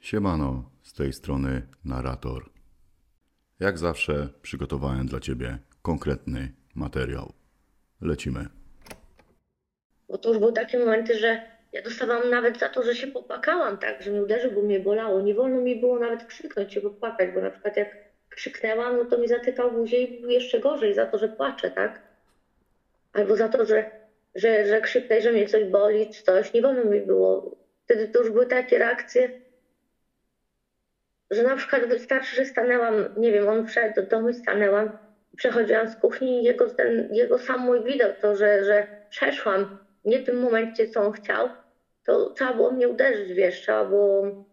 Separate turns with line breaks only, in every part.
Siemano, z tej strony narrator. Jak zawsze przygotowałem dla Ciebie konkretny materiał. Lecimy.
Bo to już były takie momenty, że ja dostawałam nawet za to, że się popłakałam, tak, że mnie uderzył, bo mnie bolało. Nie wolno mi było nawet krzyknąć się, popłakać, bo na przykład jak krzyknęłam, no to mi zatykał buzię i był jeszcze gorzej za to, że płaczę, tak? Albo za to, że, że, że krzyknę, że mnie coś boli, czy coś. Nie wolno mi było. Wtedy to już były takie reakcje, że na przykład wystarczy, że stanęłam, nie wiem, on wszedł do domu i stanęłam, przechodziłam z kuchni i jego, ten, jego sam mój widok, to, że, że przeszłam nie w tym momencie, co on chciał, to trzeba było mnie uderzyć, wiesz, trzeba było...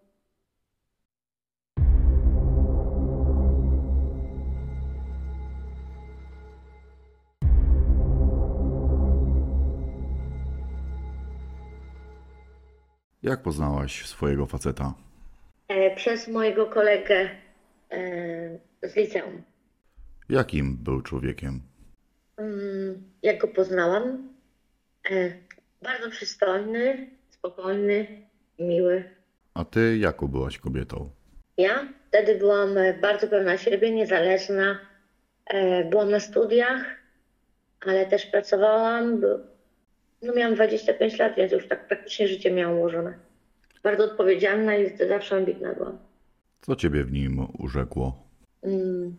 Jak poznałaś swojego faceta?
E, przez mojego kolegę e, z liceum.
Jakim był człowiekiem?
Mm, jak go poznałam, e, bardzo przystojny, spokojny, miły.
A ty jaką byłaś kobietą?
Ja wtedy byłam bardzo pewna siebie, niezależna. Byłam na studiach, ale też pracowałam. No miałam 25 lat, więc już tak praktycznie życie miałam ułożone. Bardzo odpowiedzialna i zawsze ambitna byłam.
Co ciebie w nim urzekło?
Mm,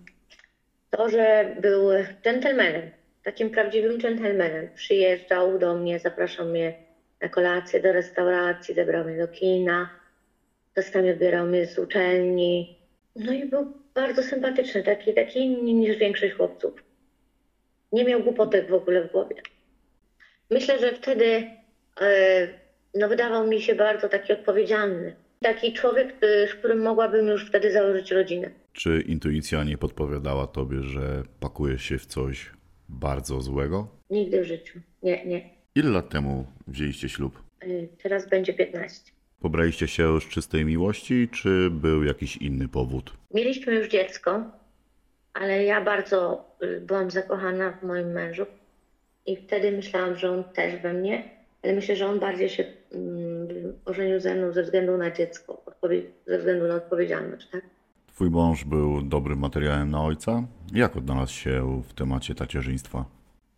To, że był dżentelmenem, takim prawdziwym dżentelmenem. Przyjeżdżał do mnie, zapraszał mnie na kolację do restauracji, zabrał mnie do kina, czasami odbierał mnie z uczelni. No i był bardzo sympatyczny, taki, taki inny niż większość chłopców. Nie miał głupotek w ogóle w głowie. Myślę, że wtedy e, no, wydawał mi się bardzo taki odpowiedzialny. Taki człowiek, y, z którym mogłabym już wtedy założyć rodzinę.
Czy intuicja nie podpowiadała tobie, że pakujesz się w coś bardzo złego?
Nigdy w życiu. Nie, nie.
Ile lat temu wzięliście ślub?
Y, Teraz będzie 15.
Pobraliście się z czystej miłości, czy był jakiś inny powód?
Mieliśmy już dziecko, ale ja bardzo y, byłam zakochana w moim mężu i wtedy myślałam, że on też we mnie, ale myślę, że on bardziej się mm, ożenił ze mną ze względu na dziecko, ze względu na odpowiedzialność, tak?
Twój mąż był dobrym materiałem na ojca? Jak odnalazł się w temacie tacierzyństwa?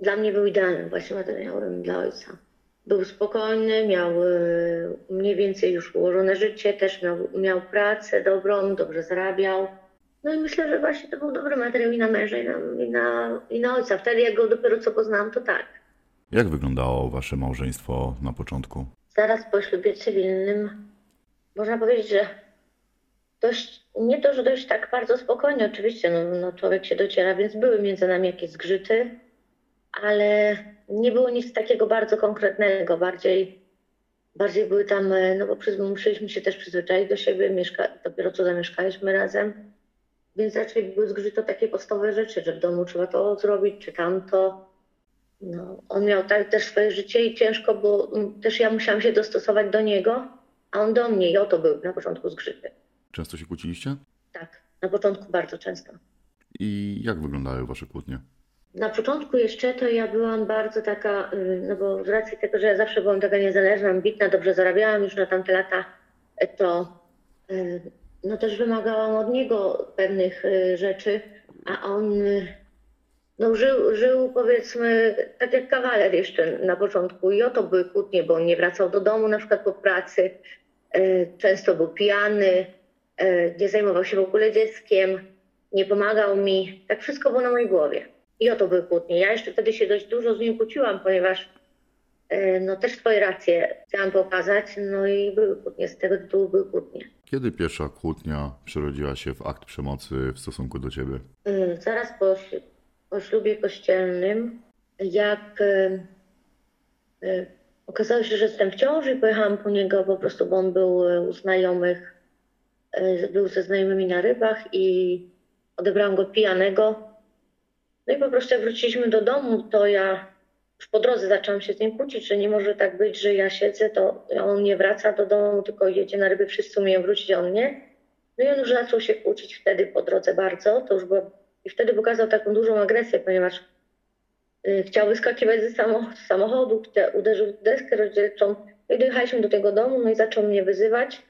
Dla mnie był idealnym właśnie materiałem dla ojca. Był spokojny, miał y, mniej więcej już ułożone życie, też miał, miał pracę dobrą, dobrze zarabiał. No i myślę, że właśnie to był dobry materiał i na męża, i na, i na, i na ojca. Wtedy jak go dopiero co poznałam, to tak.
Jak wyglądało wasze małżeństwo na początku?
Zaraz po ślubie cywilnym można powiedzieć, że dość, nie to, że dość tak bardzo spokojnie, oczywiście, no, no człowiek się dociera, więc były między nami jakieś zgrzyty, ale nie było nic takiego bardzo konkretnego, bardziej, bardziej były tam, e, no bo przyz- musieliśmy się też przyzwyczaić do siebie, mieszka, dopiero co zamieszkaliśmy razem, więc raczej były zgrzyty o takie podstawowe rzeczy, że w domu trzeba to zrobić, czy tamto. No, on miał tak też swoje życie i ciężko, bo mm, też ja musiałam się dostosować do niego, a on do mnie i o to był na początku zgrzyty.
Często się kłóciliście?
Tak, na początku bardzo często.
I jak wyglądały wasze kłótnie?
Na początku jeszcze to ja byłam bardzo taka, y, no bo z racji tego, że ja zawsze byłam taka niezależna, ambitna, dobrze zarabiałam już na tamte lata, y, to y, no też wymagałam od niego pewnych rzeczy, a on no żył, żył powiedzmy tak jak kawaler jeszcze na początku i o to były kłótnie, bo on nie wracał do domu na przykład po pracy, y, często był pijany, y, nie zajmował się w ogóle dzieckiem, nie pomagał mi, tak wszystko było na mojej głowie. I o to były kłótnie. Ja jeszcze wtedy się dość dużo z nim kłóciłam, ponieważ e, no też swoje racje chciałam pokazać, no i były kłótnie, z tego tytułu były kłótnie.
Kiedy pierwsza kłótnia przerodziła się w akt przemocy w stosunku do ciebie?
E, Zaraz po, po ślubie kościelnym, jak e, e, okazało się, że jestem w ciąży, pojechałam po niego po prostu, bo on był e, u znajomych, był ze znajomymi na rybach i odebrałam go pijanego. No i po prostu jak wróciliśmy do domu, to ja już po drodze zaczęłam się z nim kłócić, że nie może tak być, że ja siedzę, to on nie wraca do domu, tylko jedzie na ryby, wszyscy umieją wrócić, on nie. No i on już zaczął się kłócić wtedy po drodze bardzo, to już było... I wtedy pokazał taką dużą agresję, ponieważ y, chciał wyskakiwać ze samochodu, uderzył w deskę rozdzielczą. No i dojechaliśmy do tego domu, no i zaczął mnie wyzywać.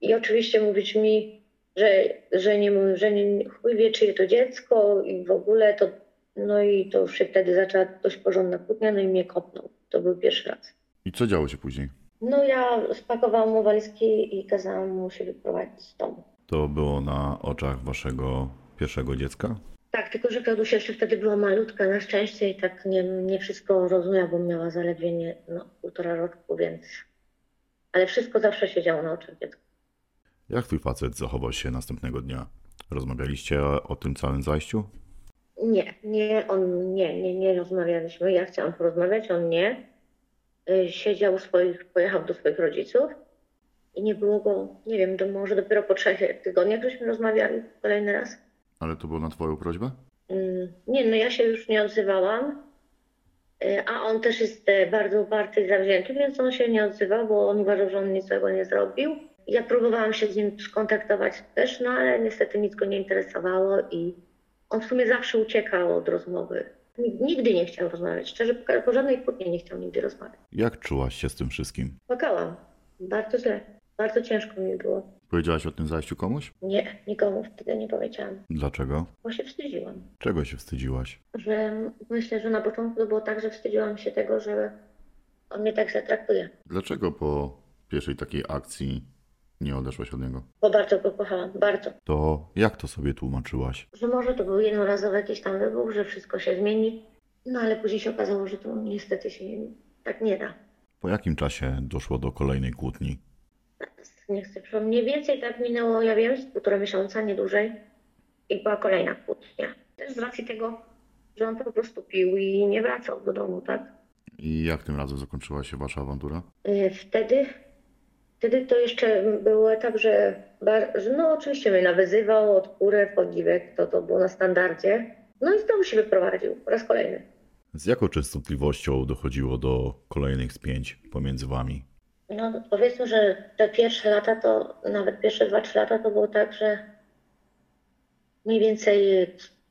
i oczywiście mówić mi, że, że, nie, że nie, chuj wie, czyje to dziecko i w ogóle to, no i to już się wtedy zaczęła dość porządna kłótnia, no i mnie kopnął. To był pierwszy raz.
I co działo się później?
No ja spakowałam mu walizki i kazałam mu się wyprowadzić z domu.
To było na oczach waszego pierwszego dziecka?
Tak, tylko że Klaudusia jeszcze wtedy była malutka na szczęście i tak nie, nie wszystko rozumiała, bo miała zaledwie nie, no, półtora roku, więc... Ale wszystko zawsze się działo na oczach dziecka.
Jak twój facet zachował się następnego dnia? Rozmawialiście o, tym całym zajściu?
Nie, nie, on nie, nie, nie rozmawialiśmy. Ja chciałam porozmawiać, on nie. Y, Siedział u swoich, pojechał do swoich rodziców i nie było go, nie wiem, to może dopiero po trzech tygodniach żeśmy rozmawiali kolejny raz.
Ale to było na twoją prośbę?
Mm, Nie, no ja się już nie odzywałam, Y, a on też jest e, bardzo uparty i zawzięty, więc on się nie odzywał, bo on uważał, że on nic złego nie zrobił. Ja próbowałam się z nim skontaktować też, no ale niestety nic go nie interesowało i on w sumie zawsze uciekał od rozmowy. Nig- Nigdy nie chciał rozmawiać, szczerze, po- po żadnej kłótni nie chciał nigdy rozmawiać.
Jak czułaś się z tym wszystkim?
Płakałam, bardzo źle, bardzo ciężko mi było.
Powiedziałaś o tym zajściu komuś?
Nie, nikomu wtedy nie powiedziałam,
Dlaczego?
bo się wstydziłam.
Czego się wstydziłaś?
Że myślę, że na początku to było tak, że wstydziłam się tego, że on mnie tak zatraktuje.
Dlaczego po pierwszej takiej akcji nie odeszłaś od niego?
Bo bardzo go kochałam, bardzo.
To jak to sobie tłumaczyłaś?
Że może to był jednorazowy jakiś tam wybuch, że wszystko się zmieni. No ale później się okazało, że to niestety się tak nie da.
Po jakim czasie doszło do kolejnej kłótni?
Nie chcę przypomnieć. Mniej więcej tak minęło, ja wiem, z półtora miesiąca, nie dłużej. I była kolejna kłótnia. Też z racji tego, że on po prostu pił i nie wracał do domu, tak?
I jak tym razem zakończyła się wasza awantura?
Y, Wtedy, wtedy to jeszcze był etap, że, bar, że no oczywiście mnie nawyzywał od kurę w ogniwek, to, to było na standardzie. No i znowu się wyprowadził po raz kolejny.
Z jaką częstotliwością dochodziło do kolejnych spięć pomiędzy wami?
No powiedzmy, że te pierwsze lata to, nawet pierwsze dwa, trzy lata to było tak, że mniej więcej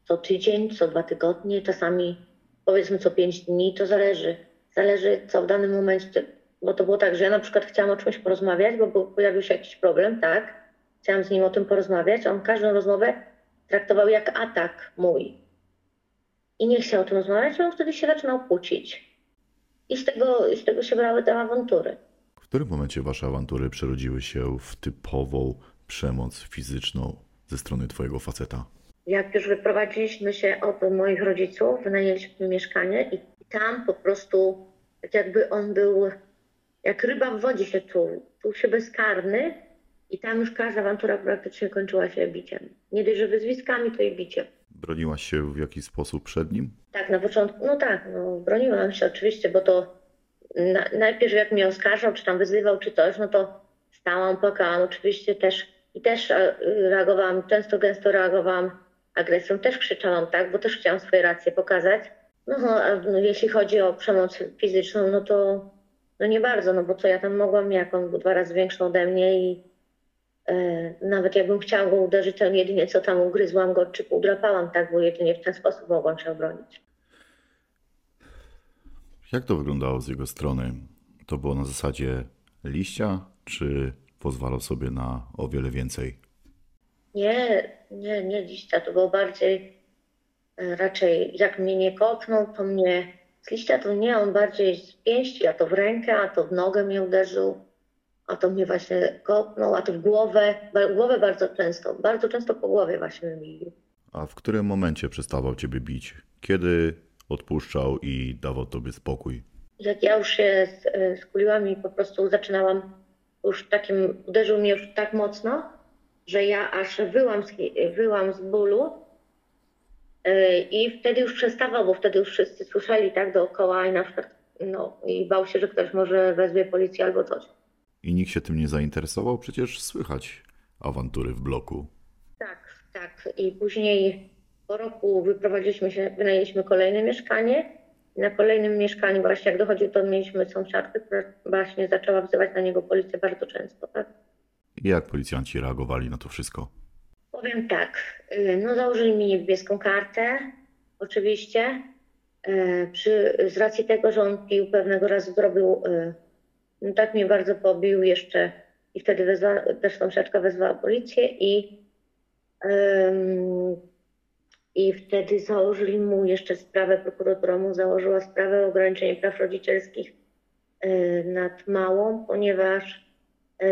co tydzień, co dwa tygodnie, czasami powiedzmy co pięć dni, to zależy. Zależy co w danym momencie, bo to było tak, że ja na przykład chciałam o czymś porozmawiać, bo pojawił się jakiś problem, tak? Chciałam z nim o tym porozmawiać, on każdą rozmowę traktował jak atak mój. I nie chciał o tym rozmawiać, on wtedy się zaczynał kłócić. I z tego, z tego się brały te awantury.
W którym momencie wasze awantury przerodziły się w typową przemoc fizyczną ze strony twojego faceta?
Jak już wyprowadziliśmy się od moich rodziców, wynajęliśmy mieszkanie i tam po prostu, tak jakby on był, jak ryba w wodzie się czuł, czuł się bezkarny i tam już każda awantura praktycznie kończyła się biciem. Nie dość, że wyzwiskami, to i biciem.
Broniłaś się w jakiś sposób przed nim?
Tak, na początku, no tak, no broniłam się oczywiście, bo to na, najpierw jak mnie oskarżał, czy tam wyzywał, czy coś, no to stałam, płakałam oczywiście też i też e, reagowałam, często gęsto reagowałam agresją, też krzyczałam, tak, bo też chciałam swoje racje pokazać. No, a no, jeśli chodzi o przemoc fizyczną, no to no nie bardzo, no bo co ja tam mogłam, jak on był dwa razy większy ode mnie i e, nawet jakbym chciała go uderzyć, to jedynie co tam ugryzłam go, czy udrapałam, tak, bo jedynie w ten sposób mogłam się obronić.
Jak to wyglądało z jego strony? To było na zasadzie liścia, czy pozwalał sobie na o wiele więcej?
Nie, nie, nie liścia, to było bardziej e, raczej jak mnie nie kopnął, to mnie z liścia to nie, on bardziej z pięści, a to w rękę, a to w nogę mnie uderzył, a to mnie właśnie kopnął, a to w głowę, głowę bardzo często, bardzo często po głowie właśnie mnie bił.
A w którym momencie przestawał ciebie bić? Kiedy odpuszczał i dawał tobie spokój?
Jak ja już się e, skuliłam i po prostu zaczynałam już takim, uderzył mnie już tak mocno, że ja aż wyłam z, wyłam z bólu e, i wtedy już przestawał, bo wtedy już wszyscy słyszeli tak dookoła i na przykład, no i bał się, że ktoś może wezwie policję albo coś.
I nikt się tym nie zainteresował? Przecież słychać awantury w bloku.
Tak, tak. I później po roku wyprowadziliśmy się, wynajęliśmy kolejne mieszkanie. Na kolejnym mieszkaniu właśnie jak dochodził, to mieliśmy sąsiadkę, która właśnie zaczęła wzywać na niego policję bardzo często, tak?
Jak policjanci reagowali na to wszystko?
Powiem tak, y, no założyli mi niebieską kartę, oczywiście. Y, Przy, z racji tego, że on pił pewnego razu zrobił, y, no tak mnie bardzo pobił jeszcze i wtedy wezwa, też sąsiadka wezwała policję i, em, i wtedy założyli mu jeszcze sprawę, prokuratura mu założyła sprawę o ograniczenie praw rodzicielskich e, nad małą, ponieważ e,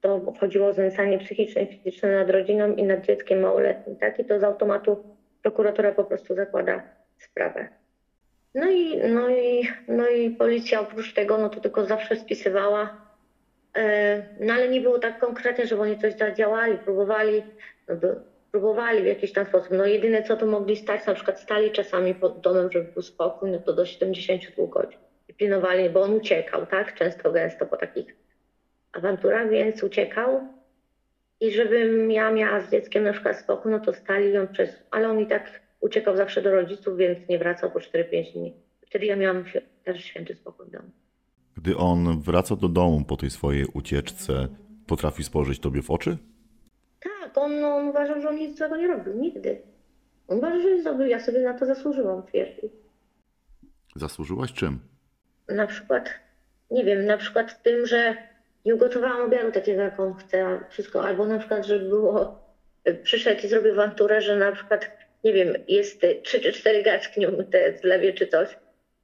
to chodziło o znęcanie psychiczne i fizyczne nad rodziną i nad dzieckiem małoletnim, tak? I to z automatu prokuratura po prostu zakłada sprawę. No i, no i, no i policja oprócz tego, no to tylko zawsze spisywała, e, no ale nie było tak konkretnie, żeby oni coś zadziałali, próbowali, no próbowali w jakiś tam sposób. No jedyne co to mogli stać, na przykład stali czasami pod domem, żeby był spokój, no to do 72 godzin. I pilnowali, bo on uciekał, tak? Często, gęsto po takich awanturach, więc uciekał. I żebym ja miała z dzieckiem na przykład spokój, no to stali ją przez, ale on i tak uciekał zawsze do rodziców, więc nie wracał po 4-5 dni. Wtedy ja miałam też święty spokój w domu.
Gdy on wraca do domu po tej swojej ucieczce, potrafi spojrzeć tobie w oczy?
Tak, on, on uważał, że on nic złego nie robił, nigdy. On uważał, że zrobił, ja sobie na to zasłużyłam, twierdził.
Zasłużyłaś czym?
Na przykład, nie wiem, na przykład tym, że nie ugotowałam obiadu takiego, jak on chce, wszystko, albo na przykład, że było, przyszedł i zrobił awanturę, że na przykład, nie wiem, jest trzy czy cztery gaczki nieumyte w lewie czy coś.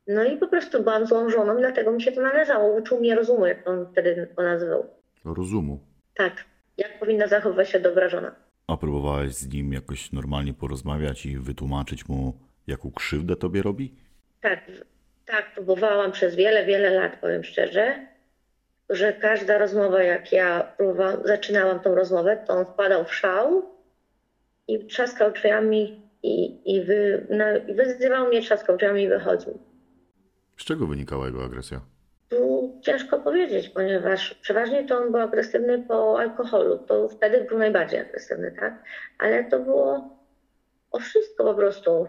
No i po prostu byłam złą żoną, dlatego mi się to należało. Uczył mnie rozumu, jak on wtedy to nazywał.
Rozumu.
Tak, jak powinna zachowywać się dobra żona.
A próbowałaś z nim jakoś normalnie porozmawiać i wytłumaczyć mu, jaką krzywdę tobie robi?
Tak, tak, próbowałam przez wiele, wiele lat, powiem szczerze, że każda rozmowa, jak ja próbowałam, zaczynałam tą rozmowę, to on wpadał w szał i trzaskał drzwiami i, i, wy, no, i wyzywał mnie, trzaskał drzwiami i wychodził.
Z czego wynikała jego agresja?
Tu ciężko powiedzieć, ponieważ przeważnie to on był agresywny po alkoholu. To wtedy był najbardziej agresywny, tak? Ale to było o wszystko po prostu.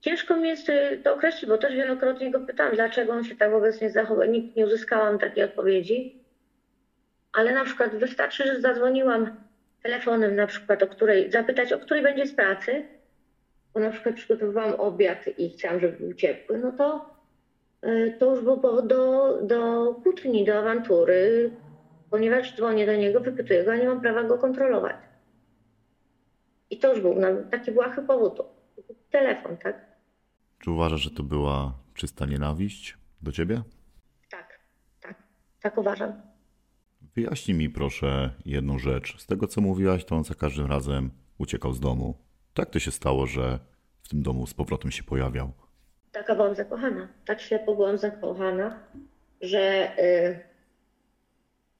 Ciężko mi jest y, to określić, bo też wielokrotnie go pytałam, dlaczego on się tak wobec mnie zachował. Nikt nie uzyskałam takiej odpowiedzi. Ale na przykład wystarczy, że zadzwoniłam telefonem na przykład, o której, zapytać, o której będzie z pracy, bo na przykład przygotowywałam obiad i chciałam, żeby był ciepły, no to to już był powód do, do kłótni, do awantury, ponieważ dzwonię do niego, wypytuję go, a nie mam prawa go kontrolować. I to już był na- taki błahy powód. Telefon, tak?
Czy uważasz, że to była czysta nienawiść do ciebie?
Tak, tak, tak uważam.
Wyjaśnij mi proszę jedną rzecz. Z tego co mówiłaś, to on za każdym razem uciekał z domu. Tak to się stało, że w tym domu z powrotem się pojawiał.
Taka byłam zakochana. Tak ślepo byłam zakochana, że y,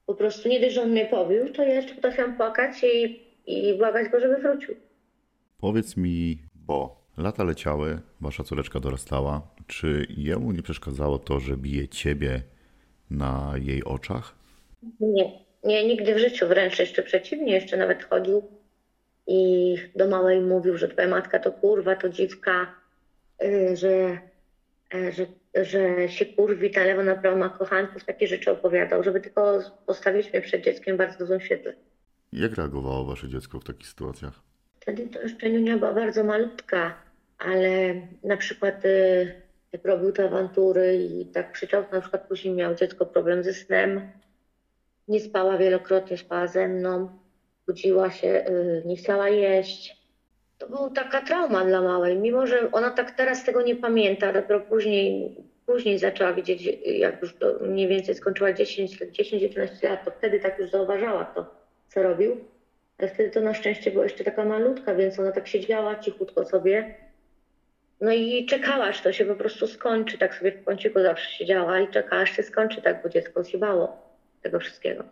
po prostu nie dość, że on mnie pobił, to ja jeszcze potrafiłam płakać i, i błagać go, żeby wrócił.
Powiedz mi, bo lata leciały, wasza córeczka dorastała, czy jemu nie przeszkadzało to, że bije ciebie na jej oczach?
Nie, nie, nigdy w życiu, wręcz jeszcze przeciwnie, jeszcze nawet chodził i do małej mówił, że twoja matka to kurwa, to dziwka, że, e, że, że się kurwi, na lewo, na prawo ma kochanków, takie rzeczy opowiadał, żeby tylko postawić mnie przed dzieckiem w bardzo złym świetle.
Jak reagowało wasze dziecko w takich sytuacjach?
Wtedy to jeszcze Niunia była bardzo malutka, ale na przykład y, jak robił te awantury i tak krzyczał, na przykład później miał dziecko problem ze snem. Nie spała wielokrotnie, spała ze mną, budziła się, y, nie chciała jeść. To była taka trauma dla małej, mimo że ona tak teraz tego nie pamięta, dopiero później, później zaczęła widzieć, jak już do, mniej więcej skończyła 10, 10-11 lat, to wtedy tak już zauważała to, co robił. Ale wtedy to na szczęście była jeszcze taka malutka, więc ona tak siedziała cichutko sobie. No i czekała, aż to się po prostu skończy. Tak sobie w kąciku zawsze siedziała i czekała, aż się skończy, tak, bo dziecko się bało tego wszystkiego.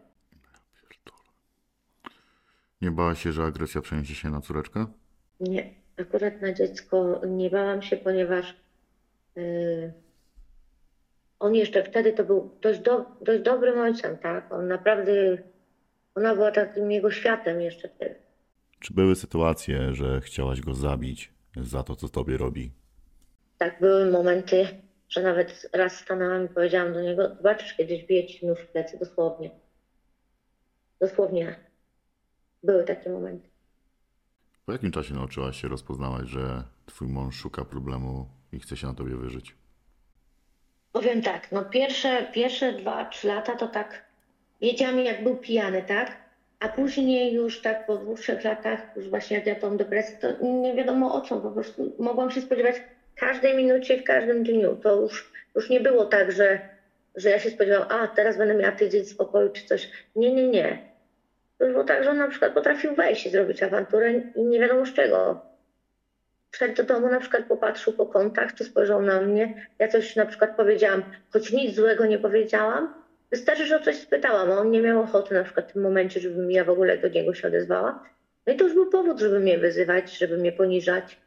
Nie bała się, że agresja przeniesie się na córeczkę?
Nie, akurat na dziecko nie bałam się, ponieważ yy, on jeszcze wtedy to był dość, do, dość dobrym ojcem, tak? On naprawdę, ona była takim jego światem jeszcze wtedy.
Czy były sytuacje, że chciałaś go zabić za to, co tobie robi?
Tak, były momenty, że nawet raz stanęłam i powiedziałam do niego, zobaczysz, kiedyś bije ci nóż w plecy, dosłownie. Dosłownie. Były takie momenty.
Po jakim czasie nauczyłaś się rozpoznawać, że twój mąż szuka problemu i chce się na tobie wyżyć?
Powiem tak, no pierwsze, pierwsze dwa, trzy lata to tak wiedziałam jak był pijany, tak? A później już tak po dwóch, trzech latach, już właśnie jak ja tą depresję, to nie wiadomo o co, po prostu mogłam się spodziewać każdej minucie, w każdym dniu. To już, już nie było tak, że, że ja się spodziewałam, a teraz będę miała tydzień spokoju czy coś. Nie, nie, nie. Było tak, że on na przykład potrafił wejść i zrobić awanturę i nie wiadomo z czego. Wszedł do domu, na przykład popatrzył po kątach, czy spojrzał na mnie. Ja coś na przykład powiedziałam, choć nic złego nie powiedziałam. Wystarczy, że o coś spytałam, a on nie miał ochoty na przykład w tym momencie, żebym ja w ogóle do niego się odezwała. No i to już był powód, żeby mnie wyzywać, żeby mnie poniżać.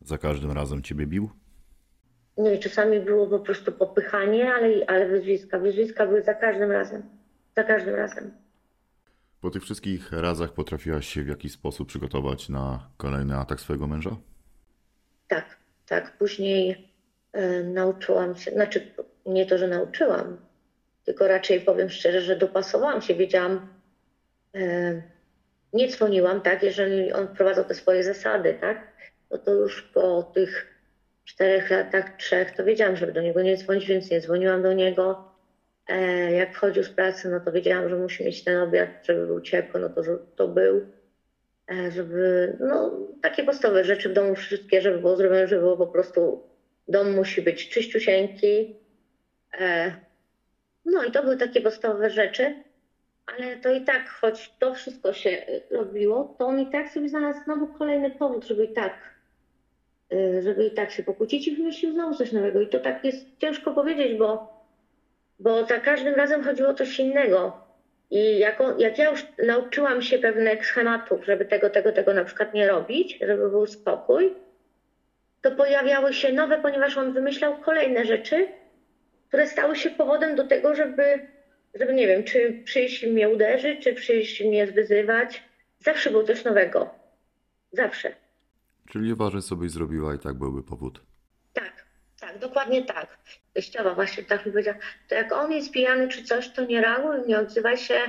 Za każdym razem ciebie bił?
No i czasami było po prostu popychanie, ale, ale wyzwiska. Wyzwiska były za każdym razem. Za każdym razem.
Po tych wszystkich razach potrafiłaś się w jakiś sposób przygotować na kolejny atak swojego męża?
Tak, tak. Później e, nauczyłam się, znaczy nie to, że nauczyłam, tylko raczej powiem szczerze, że dopasowałam się, wiedziałam, e, nie dzwoniłam, tak, jeżeli on wprowadzał te swoje zasady, tak, no to już po tych czterech latach, trzech, to wiedziałam, żeby do niego nie dzwonić, więc nie dzwoniłam do niego. E, jak wchodził z pracy, no to wiedziałam, że musi mieć ten obiad, żeby był ciepły, no to to był. E, żeby, no, takie podstawowe rzeczy w domu, wszystkie, żeby było zrobione, żeby było po prostu, dom musi być czyściusieńki. E, no i to były takie podstawowe rzeczy, ale to i tak, choć to wszystko się robiło, to on i tak sobie znalazł znowu kolejny powód, żeby i tak, żeby i tak się pokłócić i wymyślił znowu coś nowego. I to tak jest ciężko powiedzieć, bo, bo za każdym razem chodziło o coś innego. I jak, jak ja już nauczyłam się pewnych schematów, żeby tego, tego, tego na przykład nie robić, żeby był spokój, to pojawiały się nowe, ponieważ on wymyślał kolejne rzeczy, które stały się powodem do tego, żeby, żeby nie wiem, czy przyjść mnie uderzyć, czy przyjść mnie wyzywać. Zawsze było coś nowego. Zawsze.
Czyli nieważne co byś zrobiła i tak byłby powód.
Tak, dokładnie tak. Teściowa właśnie tak mi powiedziała, to jak on jest pijany czy coś, to nie reaguj, nie odzywaj się,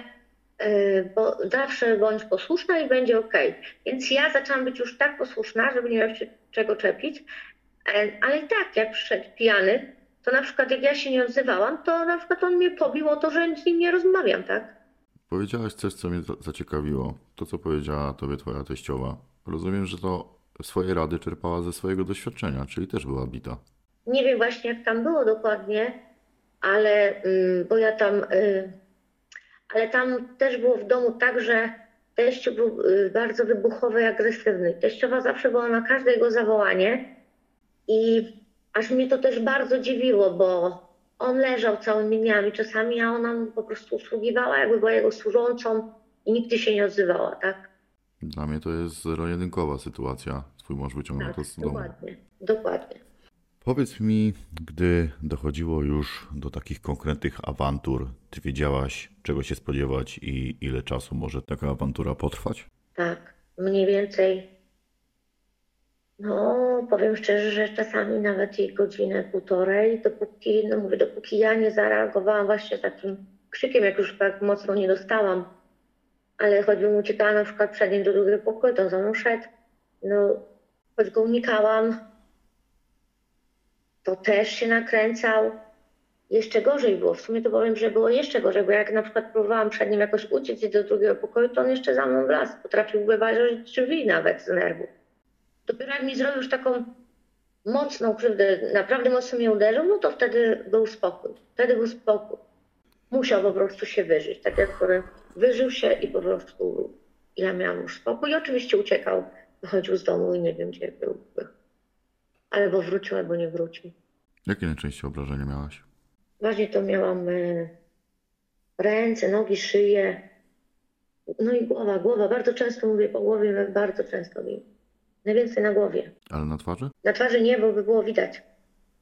yy, bo zawsze bądź posłuszna i będzie okej. Więc ja zaczęłam być już tak posłuszna, żeby nie miał się czego czepić, E, ale i tak, jak przyszedł pijany, to na przykład jak ja się nie odzywałam, to na przykład on mnie pobił o to, że z nim nie rozmawiam, tak?
Powiedziałaś coś, co mnie za- zaciekawiło. To, co powiedziała tobie twoja teściowa. Rozumiem, że to swoje rady czerpała ze swojego doświadczenia, czyli też była bita.
Nie wiem właśnie jak tam było dokładnie, ale mm, bo ja tam, y, ale tam też było w domu tak, że teściu był y, bardzo wybuchowy i agresywny. Teściowa zawsze była na każde jego zawołanie i aż mnie to też bardzo dziwiło, bo on leżał całymi dniami czasami, a ona mu po prostu usługiwała, jakby była jego służącą i nigdy się nie odzywała, tak?
Dla mnie to jest zero-jedynkowa sytuacja. Twój mąż wyciągnął
Tak,
to z domu.
dokładnie, dokładnie.
Powiedz mi, gdy dochodziło już do takich konkretnych awantur, ty wiedziałaś, czego się spodziewać i ile czasu może taka awantura potrwać?
Tak, mniej więcej. No, powiem szczerze, że czasami nawet i godzinę, półtorej, dopóki, no mówię, dopóki ja nie zareagowałam właśnie takim krzykiem, jak już tak mocno nie dostałam, ale choćbym uciekała na przykład przed nim do drugiego pokoju, to za mną szedł, no, choć go unikałam, to też się nakręcał. Jeszcze gorzej było. W sumie to powiem, że było jeszcze gorzej, bo jak na przykład próbowałam przed nim jakoś uciec i do drugiego pokoju, to on jeszcze za mną wlazł. Potrafił wyważyć drzwi nawet z nerwu. Dopiero jak mi zrobił już taką mocną krzywdę, naprawdę mocno mnie uderzył, no to wtedy był spokój. Wtedy był spokój. Musiał po prostu się wyżyć. Tak jak wyżył się i po prostu ja miałam już spokój. I oczywiście uciekał, wychodził z domu i nie wiem gdzie był. Albo wrócił, albo nie wrócił.
Jakie najczęściej obrażenia miałaś?
Właśnie to miałam e, ręce, nogi, szyję. No i głowa, głowa. Bardzo często mówię po głowie, bardzo często mi. Najwięcej na głowie.
Ale na twarzy?
Na twarzy nie, bo by było widać.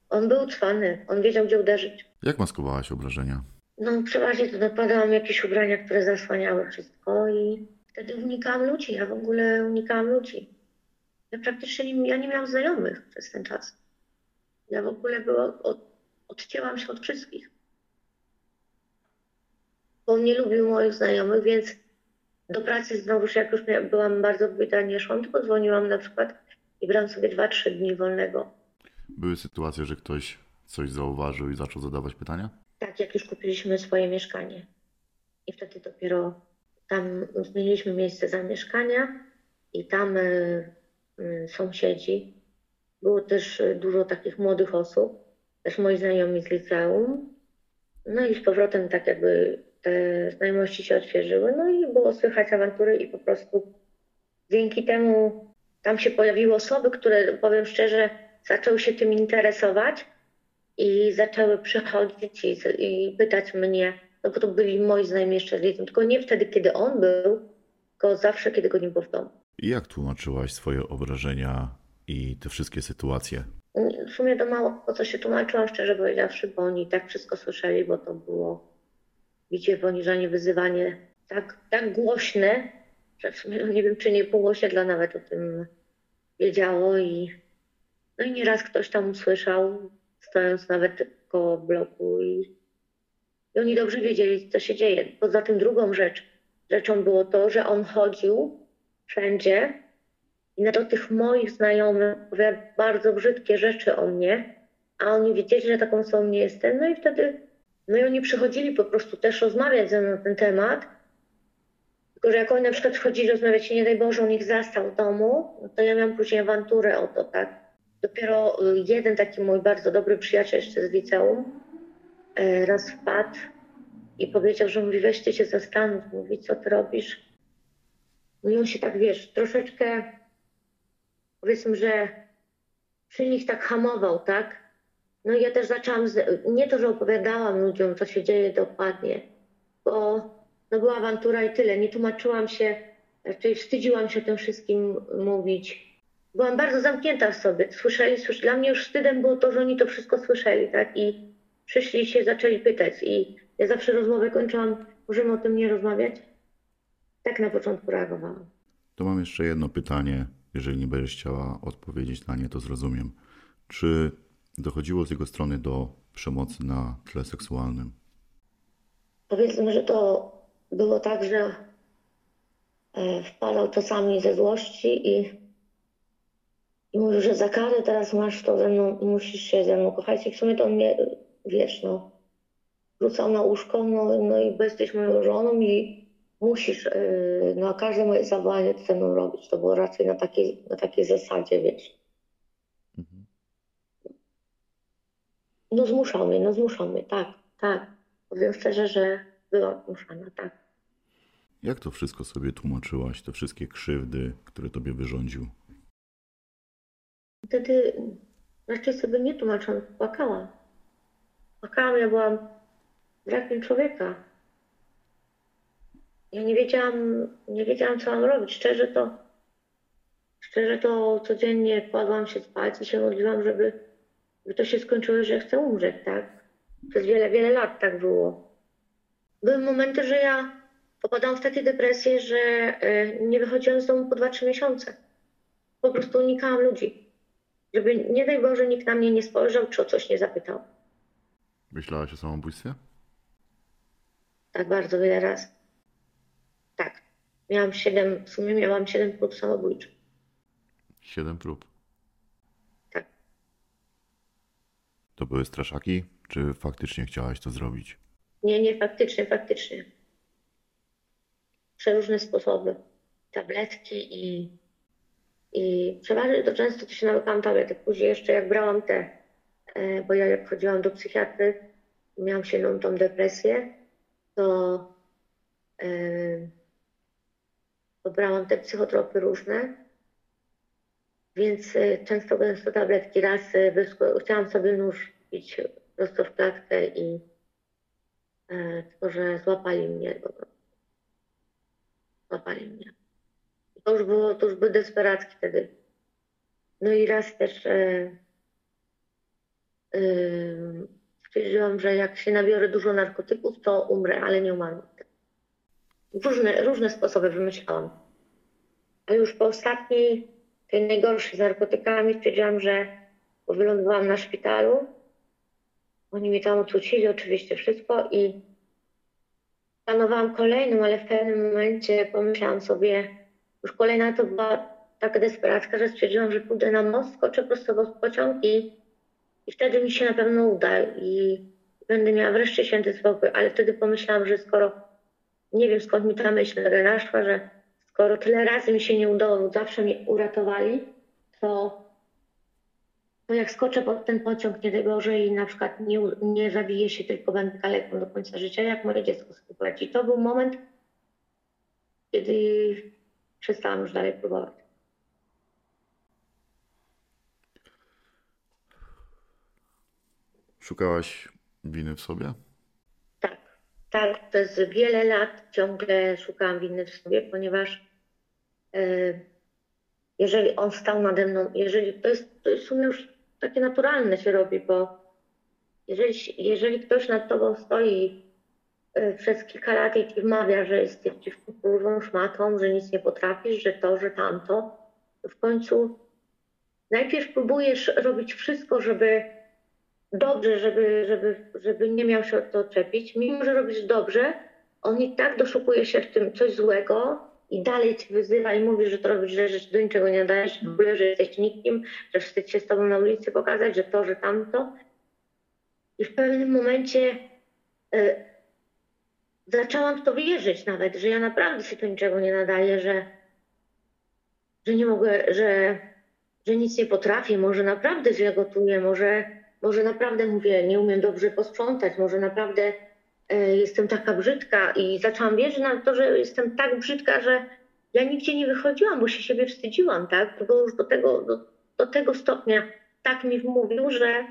On był cwany, on wiedział, gdzie uderzyć.
Jak maskowałaś obrażenia?
No, przeważnie to nakładałam jakieś ubrania, które zasłaniały wszystko i wtedy unikałam ludzi. Ja w ogóle unikałam ludzi. Ja praktycznie nie, ja nie miałam znajomych przez ten czas. Ja w ogóle była, od, odcięłam się od wszystkich. Bo on nie lubił moich znajomych, więc do pracy znowu, jak już byłam bardzo wybita, nie szłam, tylko dzwoniłam na przykład i brałam sobie 2-3 dni wolnego.
Były sytuacje, że ktoś coś zauważył i zaczął zadawać pytania?
Tak, jak już kupiliśmy swoje mieszkanie. i wtedy dopiero tam zmieniliśmy miejsce zamieszkania i tam e, sąsiedzi. Było też e, dużo takich młodych osób, też moi znajomi z liceum. No i z powrotem tak jakby te znajomości się odświeżyły, no i było słychać awantury i po prostu dzięki temu tam się pojawiły osoby, które powiem szczerze, zaczęły się tym interesować i zaczęły przychodzić i, i pytać mnie, no bo to byli moi znajomi jeszcze z liceum, tylko nie wtedy, kiedy on był, tylko zawsze, kiedy go nie było w domu.
Jak tłumaczyłaś swoje obrażenia i te wszystkie sytuacje?
W sumie to mało o co się tłumaczyłam, szczerze powiedziawszy, bo oni tak wszystko słyszeli, bo to było bicie, poniżanie, wyzywanie tak, tak głośne, że w sumie no nie wiem, czy nie pół osiedla nawet o tym wiedziało i no i nieraz ktoś tam usłyszał, stojąc nawet koło bloku i, i oni dobrze wiedzieli, co się dzieje. Poza tym drugą rzecz, rzeczą było to, że on chodził wszędzie i na to tych moich znajomych opowiadał bardzo brzydkie rzeczy o mnie, a oni wiedzieli, że taką osobą nie jestem, no i wtedy, no i oni przychodzili po prostu też rozmawiać ze mną na ten temat, tylko że jak oni na przykład wchodzili rozmawiać i nie daj Boże on ich zastał w domu, no to ja miałam później awanturę o to, tak. Dopiero y, jeden taki mój bardzo dobry przyjaciel jeszcze z liceum e, raz wpadł i powiedział, że mówi weź ty się zastanów, mówi co ty robisz. No i on się tak, wiesz, troszeczkę powiedzmy, że przy nich tak hamował, tak? No i ja też zaczęłam, z, nie to, że opowiadałam ludziom, co się dzieje dokładnie, bo no była awantura i tyle. Nie tłumaczyłam się, raczej wstydziłam się o tym wszystkim mówić. Byłam bardzo zamknięta w sobie. Słyszeli, słyszeli. Dla mnie już wstydem było to, że oni to wszystko słyszeli, tak? I przyszli się, zaczęli pytać. I ja zawsze rozmowę kończyłam, możemy o tym nie rozmawiać. Tak na początku reagowałam.
To mam jeszcze jedno pytanie. Jeżeli nie będziesz chciała odpowiedzieć na nie, to zrozumiem. Czy dochodziło z jego strony do przemocy na tle seksualnym?
Powiedzmy, że to było tak, że e, wpadał czasami ze złości i, i mówił, że za karę teraz masz to ze mną, musisz się ze mną kochać. I w sumie to on mnie, wiesz, no, rzucał na łóżko, no, no i bo jesteś moją żoną i musisz, yy, no każde moje zawołanie ze mną robić. To było raczej na takiej, na takiej zasadzie, wiesz.
Mhm.
No zmuszał mnie, no zmuszał mnie, tak, tak. Powiem szczerze, że byłam zmuszana, tak.
Jak to wszystko sobie tłumaczyłaś, te wszystkie krzywdy, które tobie wyrządził?
Wtedy raczej sobie nie tłumaczyłam, płakałam. Płakałam, ja byłam brakiem człowieka. Ja nie wiedziałam, nie wiedziałam, co mam robić. Szczerze to, szczerze to codziennie kładłam się spać i się modliłam, żeby, żeby to się skończyło, że chcę umrzeć, tak? Przez wiele, wiele lat tak było. Były momenty, że ja popadałam w takie depresje, że y, nie wychodziłam z domu po 2-3 miesiące. Po prostu unikałam ludzi. Żeby, nie daj Boże, nikt na mnie nie spojrzał, czy o coś nie zapytał.
Myślałaś o samobójstwie?
Tak bardzo wiele razy. Tak. Miałam 7, w sumie miałam 7 prób samobójczych.
Siedem prób.
Tak.
To były straszaki, czy faktycznie chciałaś to zrobić?
Nie, nie, faktycznie, faktycznie. Przeróżne sposoby. Tabletki i, i przeważnie to często to się nawykałam tabletek. Później jeszcze jak brałam te, e, bo ja jak chodziłam do psychiatry, miałam silną tą depresję, to, to brałam te psychotropy różne, więc e, często gęsto tabletki. Raz wyschło, chciałam sobie nóż iść prosto w klatkę i e, tylko, że złapali mnie. Złapali mnie. To już było, to już były desperacki wtedy. No i raz też e, e, stwierdziłam, że jak się nabiorę dużo narkotyków, to umrę, ale nie umarłam. Różne, różne sposoby wymyślałam. A już po ostatniej, tej najgorszej z narkotykami stwierdziłam, że wylądowałam na szpitalu. Oni mi tam otrucili oczywiście wszystko i planowałam kolejną, ale w pewnym momencie pomyślałam sobie, już kolejna to była taka desperacka, że stwierdziłam, że pójdę na most, skoczę prosto w pociąg i, i wtedy mi się na pewno uda i będę miała wreszcie święty spokój. Ale wtedy pomyślałam, że skoro nie wiem skąd mi ta myśl naszła, że skoro tyle razy mi się nie udało, zawsze mnie uratowali, to, to jak skoczę pod ten pociąg, nie Boże, i na przykład nie, nie zabiję się, tylko będę kaleką do końca życia, jak moje dziecko sobie poradzi. To był moment, kiedy przestałam już dalej próbować.
Szukałaś winy w sobie?
Tak, przez wiele lat ciągle szukałam winy w sobie, ponieważ e, jeżeli on stał nade mną, jeżeli to jest, to jest już takie naturalne się robi, bo jeżeli, jeżeli ktoś nad tobą stoi e, przez kilka lat i ci wmawia, że jesteś kurwą, szmatą, że nic nie potrafisz, że to, że tamto, to w końcu najpierw próbujesz robić wszystko, żeby dobrze, żeby, żeby, żeby nie miał się o to czepić. Mimo, że robisz dobrze, on i tak doszukuje się w tym coś złego i dalej ci wyzywa i mówi, że to robisz źle, że do niczego nie nadajesz, w ogóle, że jesteś nikim, że wstyd się z tobą na ulicy pokazać, że to, że tamto. I w pewnym momencie y, zaczęłam w to wierzyć nawet, że ja naprawdę się do niczego nie nadaję, że, że nie mogę, że, że nic nie potrafię, może naprawdę źle gotuję, może może naprawdę mówię, nie umiem dobrze posprzątać, może naprawdę e, jestem taka brzydka i zaczęłam wierzyć na to, że jestem tak brzydka, że ja nigdzie nie wychodziłam, bo się siebie wstydziłam, tak? Bo już do tego, do, do tego stopnia tak mi wmówił, że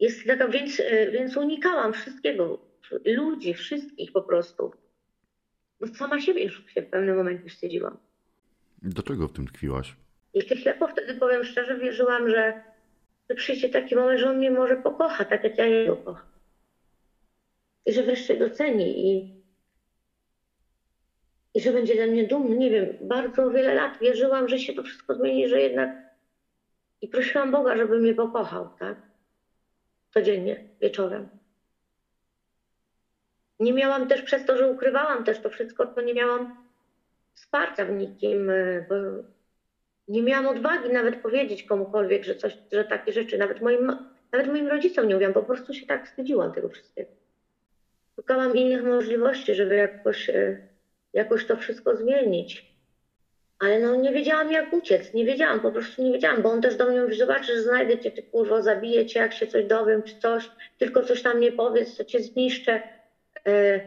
jest taka, więc, e, więc unikałam wszystkiego, ludzi, wszystkich po prostu. Bo sama siebie już się w pewnym momencie wstydziłam.
Do czego w tym tkwiłaś?
Jeszcze ślepo wtedy powiem szczerze, wierzyłam, że że przyjdzie taki moment, że on mnie może pokocha, tak jak ja jego kocham. I że wreszcie doceni i, i że będzie ze mnie dumny. Nie wiem, bardzo wiele lat wierzyłam, że się to wszystko zmieni, że jednak i prosiłam Boga, żeby mnie pokochał, tak? Codziennie, wieczorem. Nie miałam też przez to, że ukrywałam też to wszystko, to nie miałam wsparcia w nikim, bo nie miałam odwagi nawet powiedzieć komukolwiek, że coś, że takie rzeczy, nawet moim, nawet moim rodzicom nie mówiłam, po prostu się tak wstydziłam tego wszystkiego. Szukałam innych możliwości, żeby jakoś, e, jakoś to wszystko zmienić. Ale no nie wiedziałam jak uciec, nie wiedziałam, po prostu nie wiedziałam, bo on też do mnie mówi, zobaczysz, znajdę cię, ty kurwo, zabiję cię, jak się coś dowiem, czy coś, tylko coś tam nie powiedz, to cię zniszczę. E,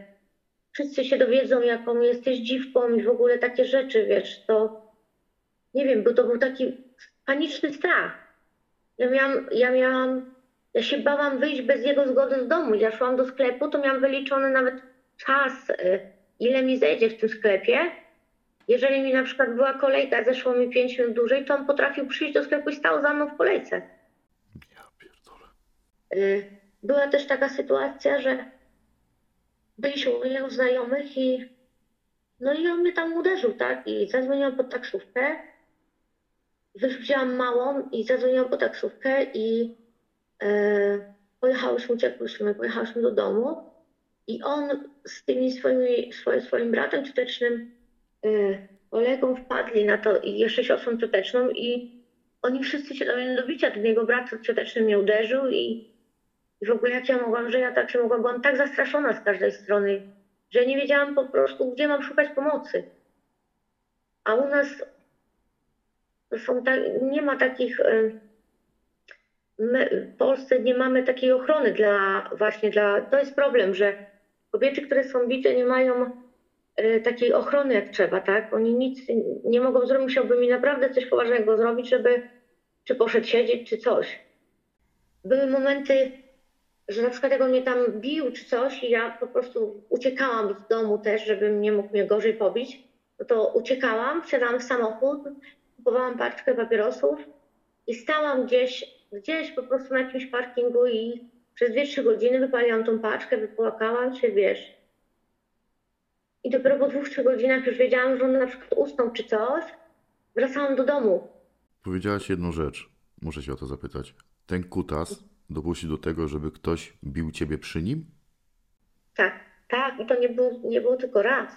wszyscy się dowiedzą, jaką jesteś dziwką i w ogóle takie rzeczy, wiesz, to nie wiem, bo to był taki paniczny strach. Ja miałam, ja miałam, ja się bałam wyjść bez jego zgody z domu. Ja szłam do sklepu, to miałam wyliczony nawet czas, y, ile mi zejdzie w tym sklepie. Jeżeli mi na przykład była kolejka, zeszło mi 5 minut dłużej, to on potrafił przyjść do sklepu i stał za mną w kolejce.
Ja pierdolę.
Y, była też taka sytuacja, że byliśmy u jego znajomych i no i on mnie tam uderzył, tak? I zadzwoniłam po taksówkę wzięłam małą i zadzwoniłam po taksówkę i e, pojechałyśmy, uciekłyśmy, pojechałyśmy do domu i on z tymi swoimi, swoim, swoim bratem ciotecznym, e, kolegą wpadli na to i jeszcze siostrą cioteczną i oni wszyscy się mnie do bicia, ten jego brat cioteczny mnie uderzył i, i w ogóle jak ja mogłam, że ja tak się mogłam, byłam tak zastraszona z każdej strony, że nie wiedziałam po prostu, gdzie mam szukać pomocy. A u nas są ta, nie ma takich. E, my w Polsce nie mamy takiej ochrony dla właśnie dla. To jest problem, że kobiety, które są bite, nie mają e, takiej ochrony jak trzeba, tak? Oni nic nie mogą zrobić, musiałby mi naprawdę coś poważnego zrobić, żeby czy poszedł siedzieć, czy coś. Były momenty, że na przykład jak on mnie tam bił, czy coś, i ja po prostu uciekałam z domu też, żeby nie mógł mnie gorzej pobić, no to uciekałam, wsiadałam w samochód, kupowałam paczkę papierosów i stałam gdzieś, gdzieś po prostu na jakimś parkingu i przez 2-3 godziny wypaliłam tą paczkę, wypłakałam się, wiesz. I dopiero po dwóch, trzech godzinach już wiedziałam, że on na przykład usnął czy coś. Wracałam do domu.
Powiedziałaś jedną rzecz. Muszę się o to zapytać. Ten kutas dopuścił do tego, żeby ktoś bił ciebie przy nim?
Tak, tak. I to nie, był, nie było tylko raz.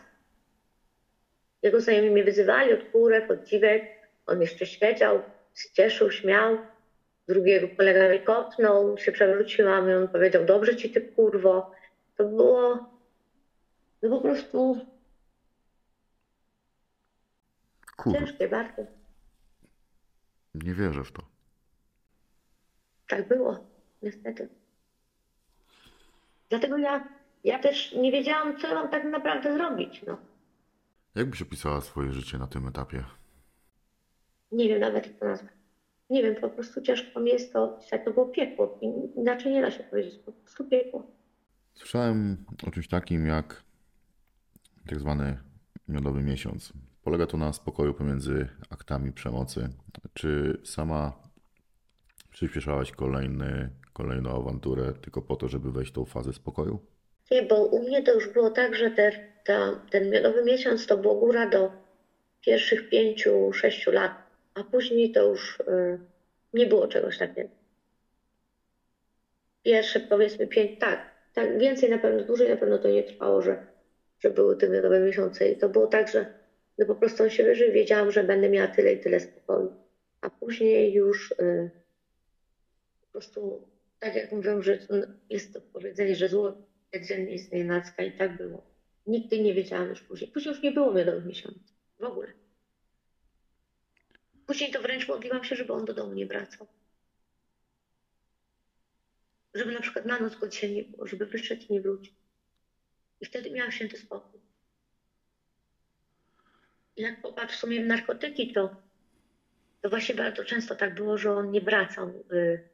Jego znajomi mnie wyzywali od kurek, od dziwek. On jeszcze siedział, cieszył, śmiał. Drugiego kolega mi kopnął, się przewróciłam i on powiedział, dobrze ci ty kurwo. To było no po prostu
Kurwa.
ciężkie bardzo.
Nie wierzę w to.
Tak było, niestety. Dlatego ja, ja też nie wiedziałam, co mam tak naprawdę zrobić. No.
Jak byś opisała swoje życie na tym etapie?
Nie wiem nawet, jak to nazwać. Nie wiem, po prostu ciężko mi jest to opisać. To było piekło. I- Inaczej nie da się powiedzieć. Po prostu piekło.
Słyszałem o czymś takim jak tak zwany miodowy miesiąc. Polega to na spokoju pomiędzy aktami przemocy. Czy sama przyspieszałaś kolejny, kolejną awanturę tylko po to, żeby wejść w tą fazę spokoju?
Nie, bo u mnie to już było tak, że te, ta, ten miodowy miesiąc to było góra do pierwszych pięciu, sześciu lat, a później to już y, nie było czegoś takiego. Pierwsze powiedzmy pięć, tak, tak, więcej na pewno, dłużej na pewno to nie trwało, że, że były te miodowe miesiące i to było tak, że no po prostu on się wyżył, wiedziałam, że będę miała tyle i tyle spokoju, a później już y, po prostu, tak jak mówią, że jest to powiedzenie, że zło dziennie jest nienacka i tak było. Nigdy nie wiedziałam już później. Później już nie było miodowych miesięcy. W ogóle. Później to wręcz modliłam się, żeby on do domu nie wracał. Żeby na przykład na noc go dzisiaj nie było, żeby wyszedł i nie wrócił. I wtedy miałam święty spokój. I Jak popatrz w sumie w narkotyki, to, to właśnie bardzo często tak było, że on nie wracał. Y,